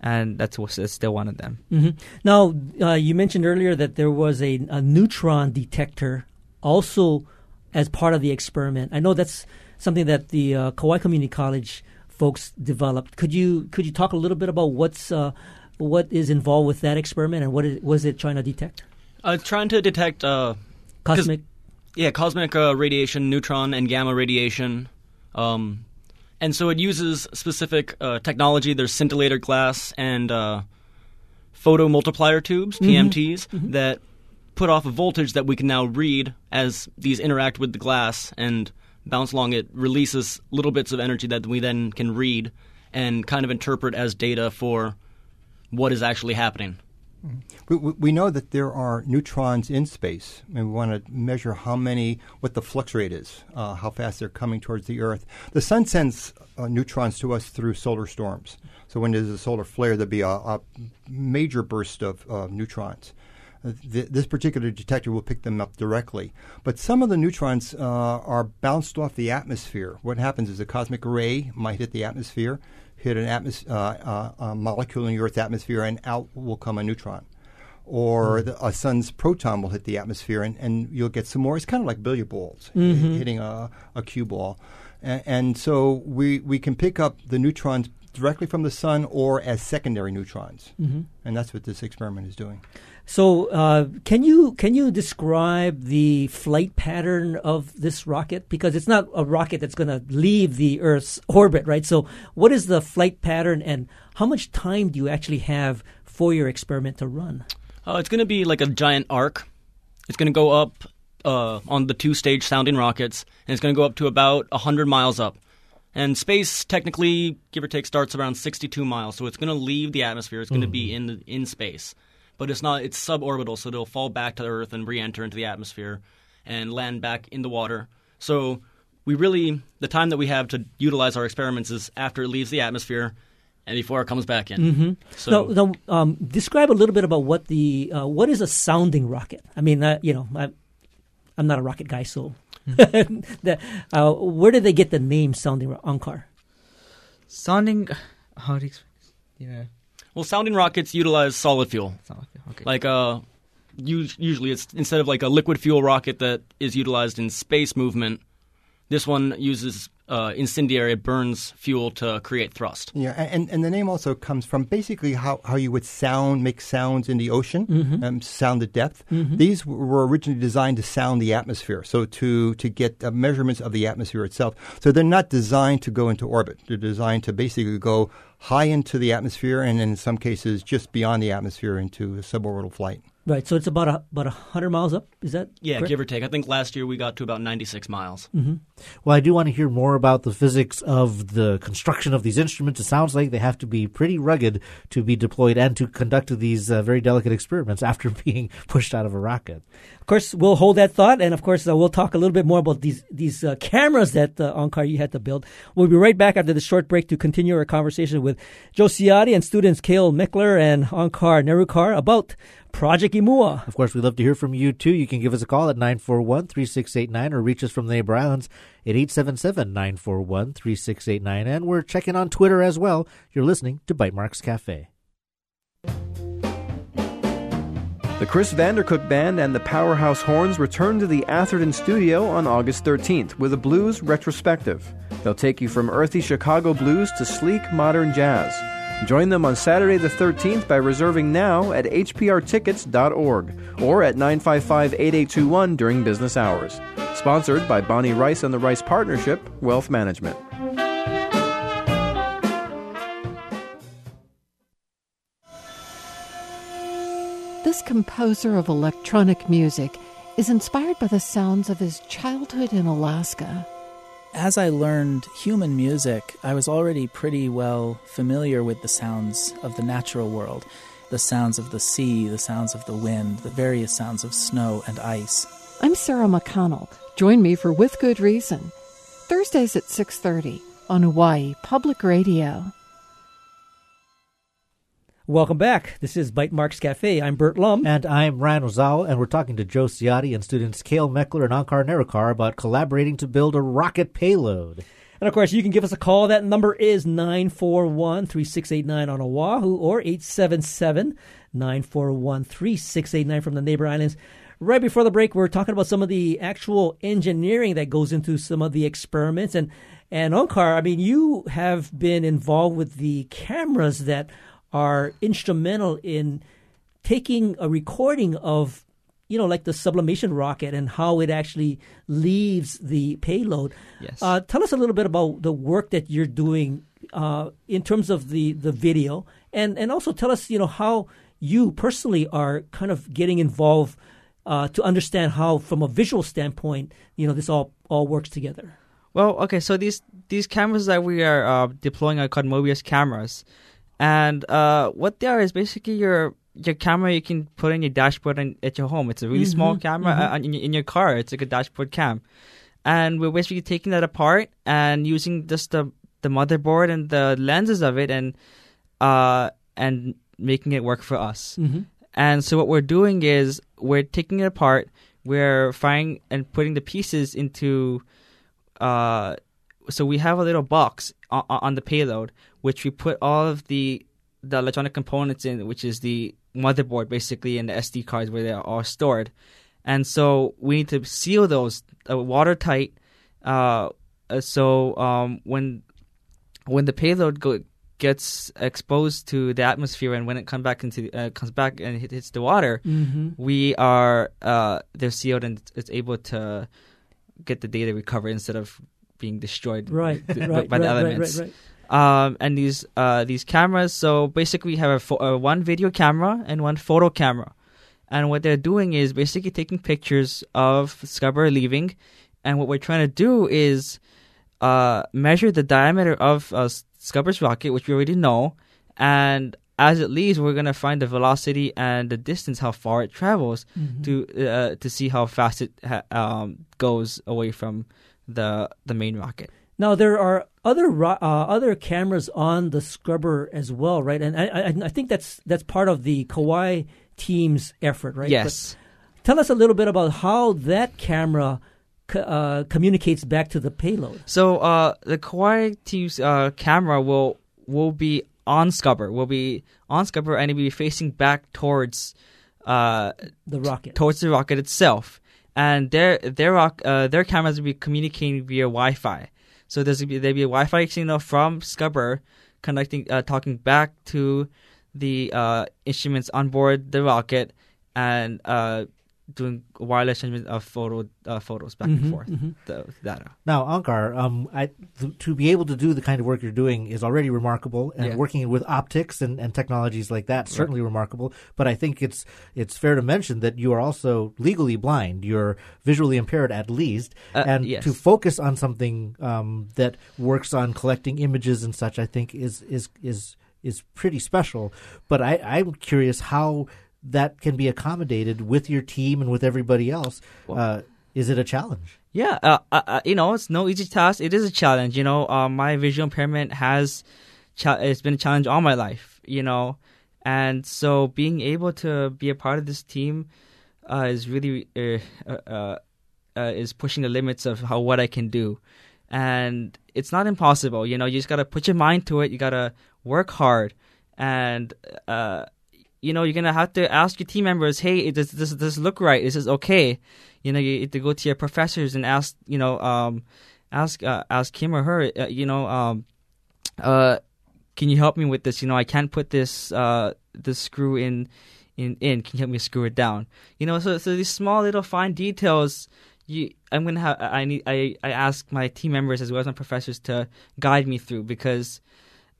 and that's, that's still one of them. hmm Now, uh, you mentioned earlier that there was a, a neutron detector also as part of the experiment. I know that's something that the uh, Kauai Community College folks developed. Could you could you talk a little bit about what's uh, what is involved with that experiment and what was it trying to detect? Uh, trying to detect uh, Cosmic. yeah, cosmic uh, radiation, neutron and gamma radiation. Um, and so it uses specific uh, technology. There's scintillator glass and uh, photo multiplier tubes. PMTs, that put off a voltage that we can now read as these interact with the glass and bounce along. It releases little bits of energy that we then can read and kind of interpret as data for what is actually happening. We, we know that there are neutrons in space, and we want to measure how many, what the flux rate is, uh, how fast they're coming towards the Earth. The sun sends uh, neutrons to us through solar storms. So when there's a solar flare, there'll be a, a major burst of uh, neutrons. Th- this particular detector will pick them up directly. But some of the neutrons uh, are bounced off the atmosphere. What happens is a cosmic ray might hit the atmosphere, hit an atmos- uh, uh, a molecule in the Earth's atmosphere, and out will come a neutron. Or the, a sun's proton will hit the atmosphere, and, and you'll get some more. It's kind of like billiard balls Mhm. hitting a, a cue ball. A- and so we, we can pick up the neutrons directly from the sun or as secondary neutrons. Mhm. And that's what this experiment is doing. So, uh, can you can you describe the flight pattern of this rocket? Because it's not a rocket that's going to leave the Earth's orbit, right? So, what is the flight pattern, and how much time do you actually have for your experiment to run? Uh, it's going to be like a giant arc. It's going to go up uh, on the two stage sounding rockets, and it's going to go up to about 100 miles up. And space, technically, give or take, starts around 62 miles. So it's going to leave the atmosphere. It's going to be in the, in space, but it's not. It's suborbital, so it'll fall back to Earth and re-enter into the atmosphere and land back in the water. So we really the time that we have to utilize our experiments is after it leaves the atmosphere and before it comes back in. Mm-hmm. So now, now um, describe a little bit about what the uh, what is a sounding rocket. I mean, uh, you know, I, I'm not a rocket guy, so [LAUGHS] the, uh, where did they get the name sounding ro- Onkar? Sounding, [LAUGHS] how do you explain? Yeah, Well, sounding rockets utilize solid fuel. solid fuel, okay. Like uh, usually it's instead of like a liquid fuel rocket that is utilized in space movement, this one uses uh, incendiary. Burns fuel to create thrust. Yeah, and, and the name also comes from basically how, how you would sound, make sounds in the ocean, Mhm. um, sound the depth. Mhm. These were originally designed to sound the atmosphere, so to, to get uh, measurements of the atmosphere itself. So they're not designed to go into orbit. They're designed to basically go high into the atmosphere and in some cases just beyond the atmosphere into a suborbital flight. Right. So it's about a, about hundred miles up. Is that Yeah, correct? give or take. I think last year we got to about 96 miles. Mm-hmm. Well, I do want to hear more about the physics of the construction of these instruments. It sounds like they have to be pretty rugged to be deployed and to conduct these uh, very delicate experiments after [LAUGHS] being pushed out of a rocket. Of course, we'll hold that thought, and of course, uh, we'll talk a little bit more about these these uh, cameras that uh, Onkar you had to build. We'll be right back after the short break to continue our conversation with Joe Ciotti and students Kale Mickler and Onkar Nerukar about Project Imua. Of course, we'd love to hear from you too. You can give us a call at 941 3689 or reach us from the neighbor islands at 877 941 3689. And we're checking on Twitter as well. You're listening to Bytemarks Cafe. The Chris Vandercook Band and the Powerhouse Horns return to the Atherton studio on August 13th with a blues retrospective. They'll take you from earthy Chicago blues to sleek modern jazz. Join them on Saturday the 13th by reserving now at hprtickets.org or at 955 8821 during business hours. Sponsored by Bonnie Rice and the Rice Partnership, Wealth Management. This composer of electronic music is inspired by the sounds of his childhood in Alaska. As I learned human music, I was already pretty well familiar with the sounds of the natural world the sounds of the sea, the sounds of the wind, the various sounds of snow and ice. I'm Sarah McConnell. Join me for With Good Reason, Thursdays at 6:30 on Hawaii Public Radio. Welcome back. This is Bytemarks Cafe. I'm Bert Lum. And I'm Ryan Ozawa, and we're talking to Joe Ciotti and students Kale Meckler and Onkar Nerukar about collaborating to build a rocket payload. And of course, you can give us a call. That number is 941 3689 on Oahu or 877 941 3689 from the neighbor islands. Right before the break, we are talking about some of the actual engineering that goes into some of the experiments. And, and Onkar, I mean, you have been involved with the cameras that are instrumental in taking a recording of you know like the sublimation rocket and how it actually leaves the payload. Yes. uh, tell us a little bit about the work that you're doing uh, in terms of the, the video. And, and also tell us you know how you personally are kind of getting involved uh, to understand how from a visual standpoint you know this all all works together. Well, okay, so these these cameras that we are uh, deploying are called Mobius cameras, and uh, what they are is basically your your camera you can put in your dashboard in, at your home. It's a really small Mhm, camera mhm. uh, in, your, in your car. It's like a dashboard cam, and we're basically taking that apart and using just the the motherboard and the lenses of it, and uh and making it work for us. Mhm. And so what we're doing is we're taking it apart. We're finding and putting the pieces into. Uh, so we have a little box on, on the payload, which we put all of the the electronic components in, which is the motherboard basically, and the SD cards where they are all stored. And so we need to seal those uh, watertight. Uh, uh, so um, when when the payload go, gets exposed to the atmosphere and when it comes back into uh, comes back and hit, hits the water, Mhm. we are uh, they're sealed and it's able to get the data recovered instead of being destroyed Right, th- right, by the right, right, elements. right, Um, and these uh, these cameras, so basically we have a pho- uh, one video camera and one photo camera, and what they're doing is basically taking pictures of Scubber leaving, and what we're trying to do is uh, measure the diameter of uh, rocket, which we already know, and as it leaves, we're gonna find the velocity and the distance, how far it travels, Mhm. to uh, to see how fast it ha- um, goes away from the the main rocket. Now there are other ro- uh, other cameras on the scrubber as well, right? And I, I, I think that's that's part of the Kauai team's effort, right? Yes. But tell us a little bit about how that camera uh, communicates back to the payload. So uh, the Kauai team's uh, camera will will be on Scubber, will be on Scubber, and it'll be facing back towards uh, The rocket. towards the rocket itself. And their their uh, their cameras will be communicating via Wi-Fi. So there's there'll be a Wi-Fi signal from Scubber connecting, uh, talking back to the uh, instruments on board the rocket, and uh, doing wireless transmission of photo uh, photos back Mhm, and forth. mhm. The data. Now, Onkar, um, I, th- to be able to do the kind of work you're doing is already remarkable, and Yeah. working with optics and, and technologies like that certainly remarkable. But I think it's it's fair to mention that you are also legally blind. You're visually impaired at least, Uh, and yes. to focus on something um, that works on collecting images and such, I think is is is is pretty special. But I, I'm curious how that can be accommodated with your team and with everybody else. uh, is it a challenge? Yeah, uh, uh, uh, you know, it's no easy task. It is a challenge. You know, uh, my visual impairment has cha- it's been a challenge all my life. You know, and so being able to be a part of this team uh, is really uh, uh, uh, is pushing the limits of how what I can do, and it's not impossible. You know, you just gotta put your mind to it. You gotta work hard, and uh, you know, you're gonna have to ask your team members, "Hey, does this does this look right? Is this okay?" You know, you to go to your professors and ask, you know, um, ask uh, ask him or her, uh, you know, um, uh, can you help me with this? You know, I can't put this uh, this screw in in in. Can you help me screw it down? You know, so so these small little fine details. You, I'm gonna have. I need. I I ask my team members as well as my professors to guide me through because,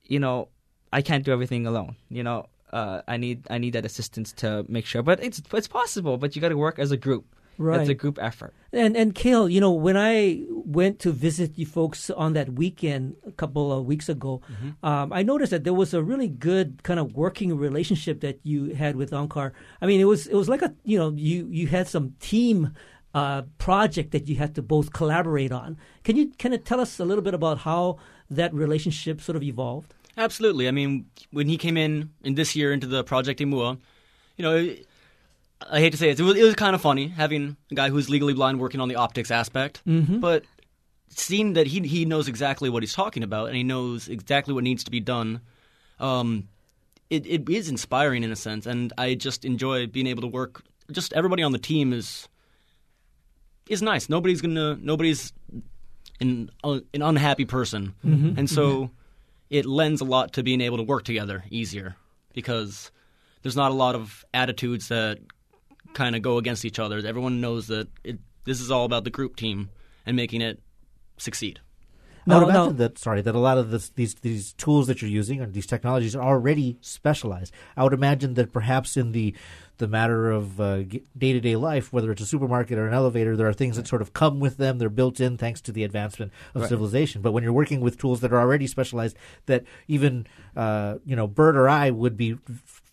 you know, I can't do everything alone. You know, uh, I need I need that assistance to make sure. But it's it's possible. But you got to work as a group. Right. It's a group effort. And and Kale, you know, when I went to visit you folks on that weekend a couple of weeks ago, Mm-hmm. um, I noticed that there was a really good kind of working relationship that you had with Onkar. I mean, it was it was like a you know you you had some team uh, project that you had to both collaborate on. Can you kind of tell us a little bit about how that relationship sort of evolved? Absolutely. I mean, when he came in in this year into the Project Imua, you know, it- I hate to say it, it was, it was kind of funny having a guy who's legally blind working on the optics aspect, Mhm. but seeing that he he knows exactly what he's talking about and he knows exactly what needs to be done, um, it, it is inspiring in a sense, and I just enjoy being able to work. Just everybody on the team is is nice. Nobody's gonna nobody's an uh, an unhappy person, Mhm. and so it lends a lot to being able to work together easier because there's not a lot of attitudes that kind of go against each other. Everyone knows that it, this is all about the group team and making it succeed. I would No, no. imagine that sorry that a lot of this, these these tools that you're using or these technologies are already specialized. I would imagine that perhaps in the the matter of day to day life, whether it's a supermarket or an elevator, there are things that sort of come with them. They're built in thanks to the advancement of Right. civilization. But when you're working with tools that are already specialized, that even uh, you know Bert or I would be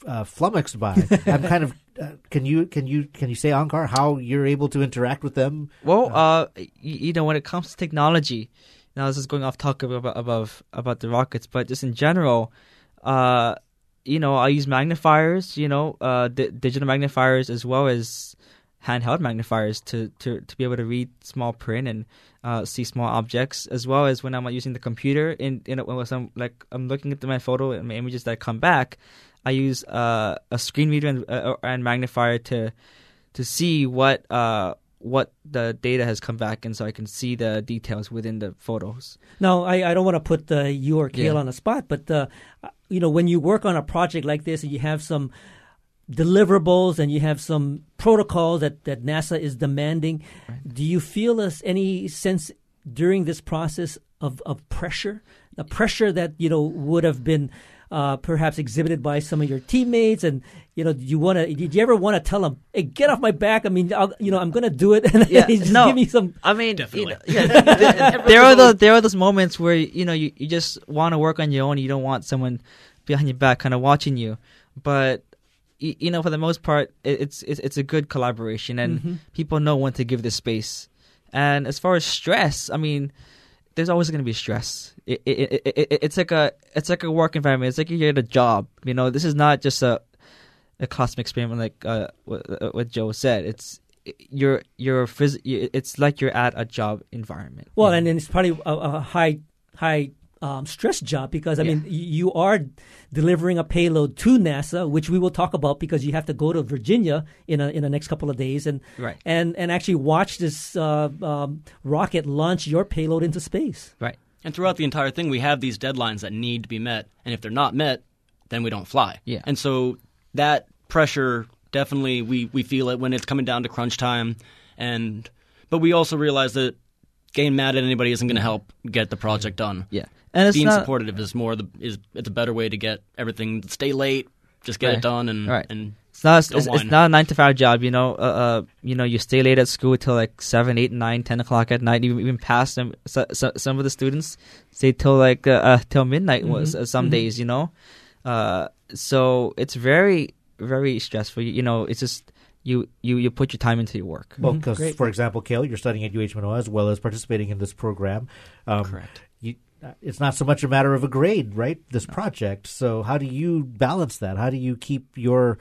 uh, flummoxed by, [LAUGHS] I'm kind of. Uh, can you can you can you say Onkar how you're able to interact with them? Well, uh, y- you know, when it comes to technology, now this is going off topic about above about the rockets, but just in general, uh, you know, I use magnifiers, you know, uh, di- digital magnifiers as well as handheld magnifiers to, to, to be able to read small print and uh, see small objects, as well as when I'm using the computer in in when I'm like I'm looking at my photo and my images that come back, I use uh, a screen reader and, uh, and magnifier to to see what uh, what the data has come back, and so I can see the details within the photos. Now, I, I don't want to put uh, you or Kale Yeah. on the spot, but uh, you know, when you work on a project like this and you have some deliverables and you have some protocols that, that NASA is demanding, do you feel us any sense during this process of, of pressure, the pressure that you know would have been uh, perhaps exhibited by some of your teammates, and you know, do you want to? Did you ever want to tell them, "Hey, get off my back"? I mean, I'll, you know, I'm going to do it, [LAUGHS] and Yeah, just no. give me some. I mean, Definitely. You know, yeah, [LAUGHS] there, there are those there are those moments where you know you, you just want to work on your own. You don't want someone behind your back kind of watching you. But y- you know, for the most part, it, it's it's it's a good collaboration, and Mhm. people know when to give the space. And as far as stress, I mean, there's always going to be stress. It, it, it, it, it's like a it's like a work environment. It's like you're at a job. You know, this is not just a a cosmic experiment like uh, what, uh, what Joe said. It's you're you're phys- it's like you're at a job environment. Well, and then it's probably a, a high high um, stress job because I mean you are delivering a payload to NASA, which we will talk about because you have to go to Virginia in a, in the next couple of days and Right. and and actually watch this uh, um, rocket launch your payload into space. Right. And throughout the entire thing, we have these deadlines that need to be met, and if they're not met, then we don't fly. Yeah. And so that pressure definitely we, we feel it when it's coming down to crunch time, and but we also realize that getting mad at anybody isn't going to help get the project done. Yeah. And it's being not- supportive is more the is it's a better way to get everything. Stay late, just get Right. it done, and Right. and It's not don't it's, it's not a nine to five job, you know. Uh, uh, you know, you stay late at school till like seven, eight, nine, ten o'clock at night. Even even past them, so, so, some of the students stay till like uh, uh, till midnight. Was Mhm. uh, some Mhm. days, you know. Uh, so it's very very stressful. You know, it's just you you you put your time into your work. Well, because for example, Kale, you're studying at UH Manoa as well as participating in this program. Um, Correct. You, uh, it's not so much a matter of a grade, right? This project. So how do you balance that? How do you keep your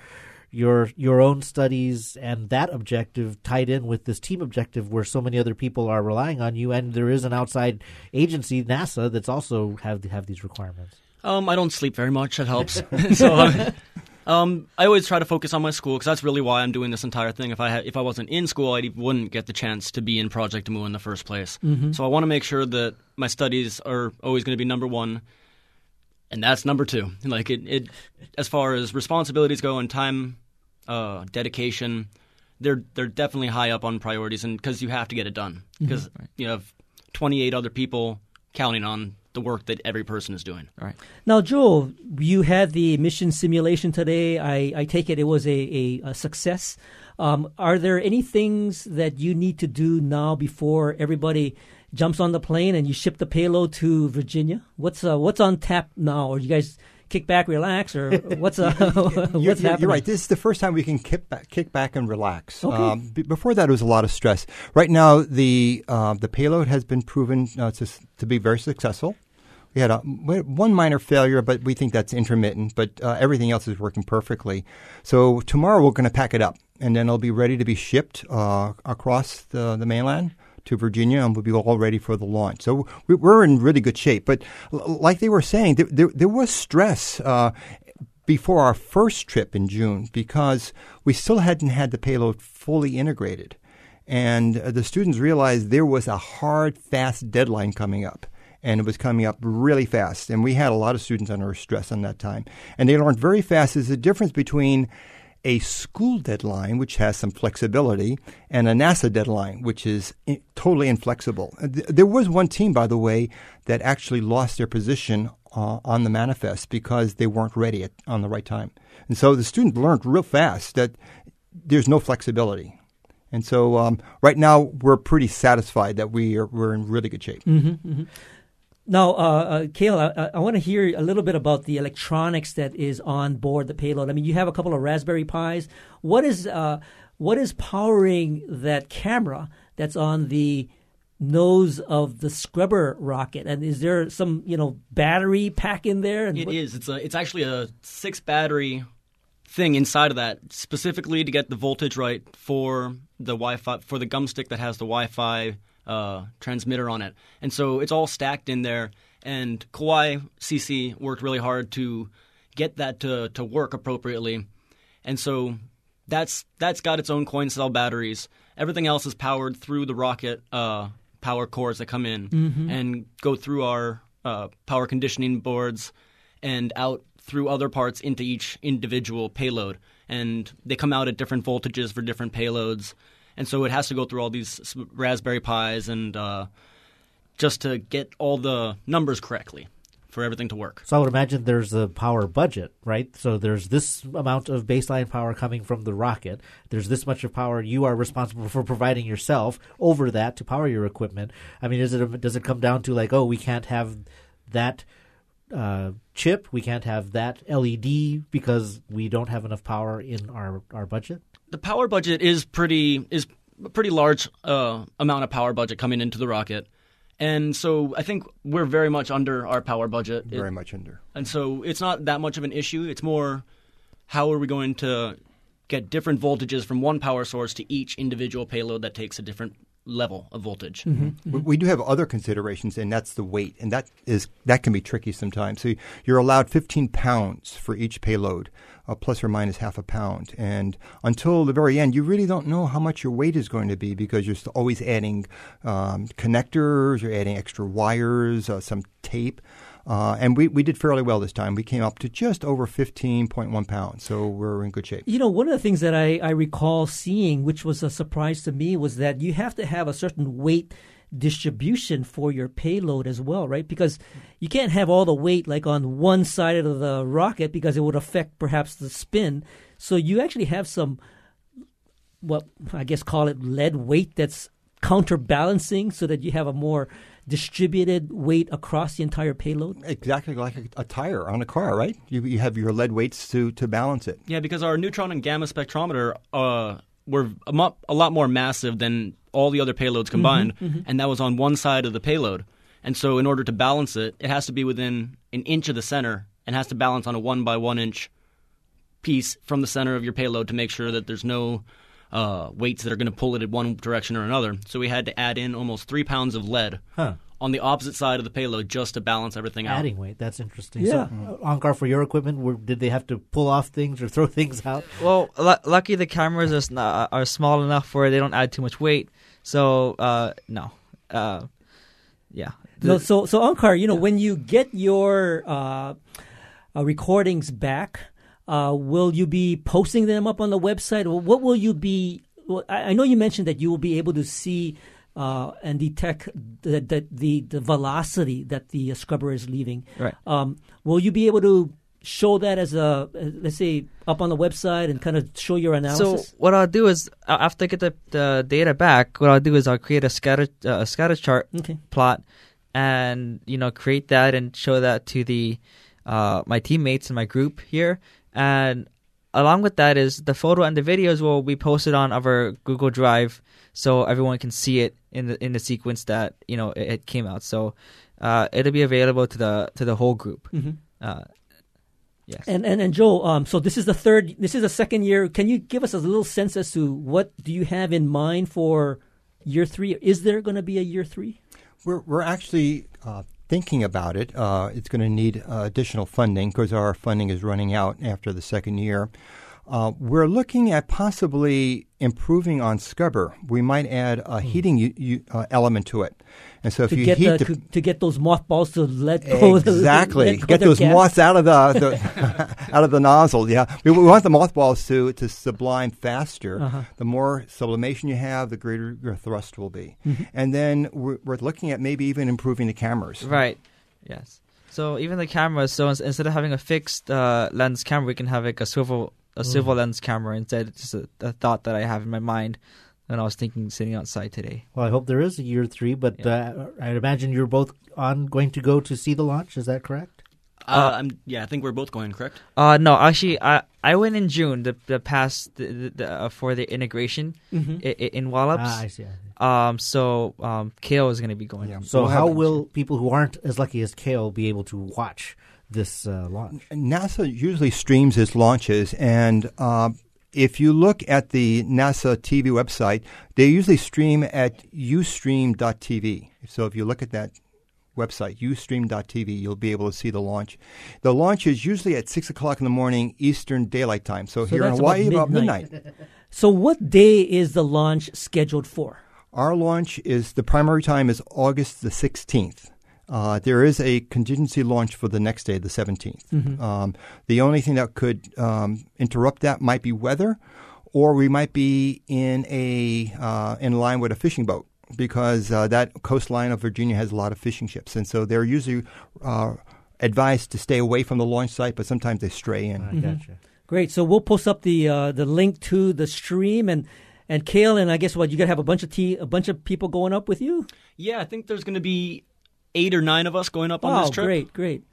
your your own studies and that objective tied in with this team objective where so many other people are relying on you and there is an outside agency NASA that's also have have these requirements Um, I don't sleep very much. That helps. [LAUGHS] [LAUGHS] so, uh, um, I always try to focus on my school because that's really why I'm doing this entire thing. If I ha- if I wasn't in school, I wouldn't get the chance to be in Project Imua in the first place. Mhm. So I want to make sure that my studies are always going to be number one. and that's number two. [LAUGHS] Like it, it as far as responsibilities go and time uh, dedication, they're they're definitely high up on priorities, and because you have to get it done because you have 28 other people counting on the work that every person is doing. Right. Now, Joel, you had the mission simulation today. I, I take it it was a, a, a success. Um, are there any things that you need to do now before everybody jumps on the plane and you ship the payload to Virginia? What's uh, what's on tap now? Or you guys kick back, relax, or [LAUGHS] what's uh, [LAUGHS] what's you're, happening? You're right. This is the first time we can kick back, kick back and relax. Okay. Um, b- before that, it was a lot of stress. Right now, the uh, the payload has been proven uh, to to be very successful. We had a, one minor failure, but we think that's intermittent. But uh, everything else is working perfectly. So tomorrow we're going to pack it up, and then it'll be ready to be shipped uh, across the, the mainland to Virginia, and we'll be all ready for the launch. So we, we're in really good shape. But l- like they were saying, there, there, there was stress. Uh, before our first trip in June because we still hadn't had the payload fully integrated. And uh, the students realized there was a hard, fast deadline coming up. And it was coming up really fast. And we had a lot of students under stress on that time. And they learned very fast is the difference between a school deadline, which has some flexibility, and a NASA deadline, which is i- totally inflexible. Uh, th- There was one team, by the way, that actually lost their position uh, on the manifest because they weren't ready at, on the right time. And so the students learned real fast that there's no flexibility. And so um, right now we're pretty satisfied that we are we're in really good shape. Mm-hmm, hmm Now, uh, uh, Kale, I, I want to hear a little bit about the electronics that is on board the payload. I mean, you have a couple of Raspberry Pis. What is uh, what is powering that camera that's on the nose of the scrubber rocket? And is there some you know battery pack in there? And It what- is. It's a. It's actually a six battery thing inside of that, specifically to get the voltage right for the Wi-Fi for the gum stick that has the Wi-Fi uh, transmitter on it, and so it's all stacked in there. And Kauai CC worked really hard to get that to to work appropriately, and so that's that's got its own coin cell batteries. Everything else is powered through the rocket uh, power cores that come in Mhm. and go through our uh, power conditioning boards and out through other parts into each individual payload. And they come out at different voltages for different payloads. And so it has to go through all these Raspberry Pis and uh, just to get all the numbers correctly for everything to work. So I would imagine there's a power budget, right? So there's this amount of baseline power coming from the rocket. There's this much of power you are responsible for providing yourself over that to power your equipment. I mean, is it a, does it come down to like, oh, we can't have that uh, chip, we can't have that LED because we don't have enough power in our our budget? The power budget is pretty is a pretty large uh, amount of power budget coming into the rocket, and so I think we're very much under our power budget. Very much under. and so it's not that much of an issue. It's more how are we going to get different voltages from one power source to each individual payload that takes a different level of voltage. We, we do have other considerations, and that's the weight, and that is that can be tricky sometimes. So you're allowed 15 pounds for each payload, uh, plus or minus half a pound, and until the very end, you really don't know how much your weight is going to be because you're always adding um, connectors, you're adding extra wires, uh, some tape. Uh, and we, we did fairly well this time. We came up to just over 15.1 pounds, so we're in good shape. You know, one of the things that I, I recall seeing, which was a surprise to me, was that you have to have a certain weight distribution for your payload as well, right? Because you can't have all the weight like on one side of the rocket because it would affect perhaps the spin. So you actually have some, what I guess call it lead weight that's counterbalancing so that you have a more distributed weight across the entire payload. Exactly like a, a tire on a car, right? You, you have your lead weights to, to balance it. Yeah, because our neutron and gamma spectrometer uh, were a, lot more massive than all the other payloads combined, mhm. and that was on one side of the payload. And so, in order to balance it, it has to be within an inch of the center and has to balance on a one by one inch piece from the center of your payload to make sure that there's no uh, weights that are going to pull it in one direction or another. So we had to add in almost three pounds of lead Huh. On the opposite side of the payload just to balance everything out. Adding weight, that's interesting. Yeah. So, uh, Onkar, for your equipment, were, did they have to pull off things or [LAUGHS] throw things out? Well, lu lucky the cameras are, sn- uh, are small enough where they don't add too much weight. So uh, no, uh, yeah. No, so so Onkar, you know, when you get your uh, uh, recordings back, uh, will you be posting them up on the website? What will you be? Well, I, I know you mentioned that you will be able to see uh, and detect the, the the the velocity that the scrubber is leaving. Right. Um, will you be able to show that as a let's say up on the website and kind of show your analysis? So what I'll do is after I get the, the data back, what I'll do is I'll create a scatter uh, a scatter chart Okay. plot, and you know create that and show that to the uh, my teammates in my group here, and along with that is the photo and the videos will be posted on our Google Drive, so everyone can see it in the in the sequence that you know it, it came out. So uh, it'll be available to the to the whole group. Mhm. Uh, yes. And and and Joe, um, so this is the third, this is the second year. Can you give us a little sense as to what do you have in mind for year three? Is there going to be a year three? We're, we're actually uh, thinking about it. Uh, it's going to need uh, additional funding because our funding is running out after the second year. Uh, we're looking at possibly improving on scrubber. We might add a heating u- u- uh, element to it, and so if to you get heat the, the to, to get those mothballs to let go. exactly [LAUGHS] let go get those gas. moths out of the, the [LAUGHS] [LAUGHS] out of the nozzle. Yeah, we, we want the mothballs to to sublime faster. Uh-huh. The more sublimation you have, the greater your thrust will be. Mhm. And then we're, we're looking at maybe even improving the cameras. Right. Yes. So even the cameras, so instead of having a fixed uh, lens camera, we can have like a swivel a Mm. swivel lens camera instead. It's just a, a thought that I have in my mind when I was thinking sitting outside today. Well, I hope there is a year three, but uh, I imagine you're both on going to go to see the launch. Is that correct? Uh, I'm, yeah, I think we're both going, correct? Uh no, actually, I I went in June the the past the, the, the, uh, for the integration Mhm. i i in Wallops. Ah, I see, I Um, so um, Kale is going to be going. So, how will people who aren't as lucky as Kale be able to watch this uh, launch? NASA usually streams its launches, and uh, if you look at the NASA TV website, they usually stream at ustream.tv. So if you look at that website, ustream.tv, you'll be able to see the launch. The launch is usually at 6 o'clock in the morning Eastern Daylight Time. So, So here in Hawaii, about about midnight. [LAUGHS] So what day is the launch scheduled for? Our launch is the primary time is August the 16th. Uh, there is a contingency launch for the next day, the 17th. Mhm. Um, the only thing that could um, interrupt that might be weather, or we might be in a uh, in line with a fishing boat because uh, that coastline of Virginia has a lot of fishing ships, and so they're usually uh, advised to stay away from the launch site, but sometimes they stray in. Mhm. Great. So we'll post up the uh, the link to the stream and and Kale and I guess what you gotta have a bunch of tea, a bunch of people going up with you. Yeah, I think there's going to be eight or nine of us going up on this trip. great, great.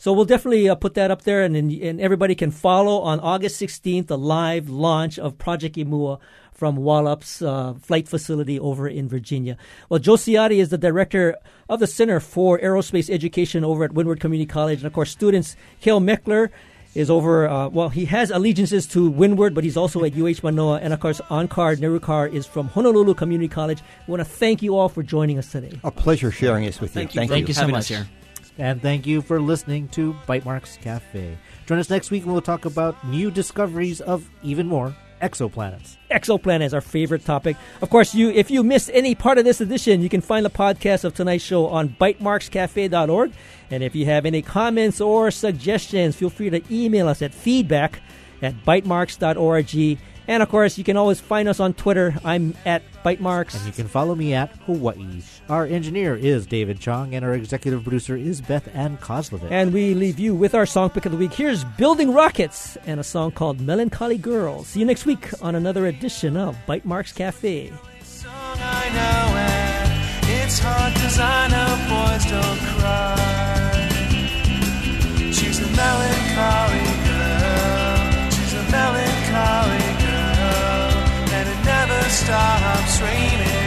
So we'll definitely uh, put that up there, and and everybody can follow on August 16th the live launch of Project Imua from Wallops uh, Flight Facility over in Virginia. Well, Joe Ciotti is the director of the Center for Aerospace Education over at Windward Community College, and of course, students. Kale Meckler is over. Uh, well, he has allegiances to Windward, but he's also at UH Manoa, and of course, Onkar Nerukar is from Honolulu Community College. I want to thank you all for joining us today. A pleasure sharing this with you. Thank you Thank for you. having us here. And thank you for listening to Bytemarks Cafe. Join us next week and we'll talk about new discoveries of even more exoplanets. Exoplanets, our favorite topic. Of course, you if you missed any part of this edition, you can find the podcast of tonight's show on bytemarkscafe.org. And if you have any comments or suggestions, feel free to email us at feedback at bytemarks.org. And of course, you can always find us on Twitter. I'm at Bytemarks. And you can follow me at Hawaii. Our engineer is David Chong, and our executive producer is Beth Ann Kozlovich. And we leave you with our song pick of the week. Here's Building Rockets and a song called Melancholy Girl. See you next week on another edition of Bytemarks Cafe. I know and it's hard cause I know boys don't cry. She's a melancholy stops raining.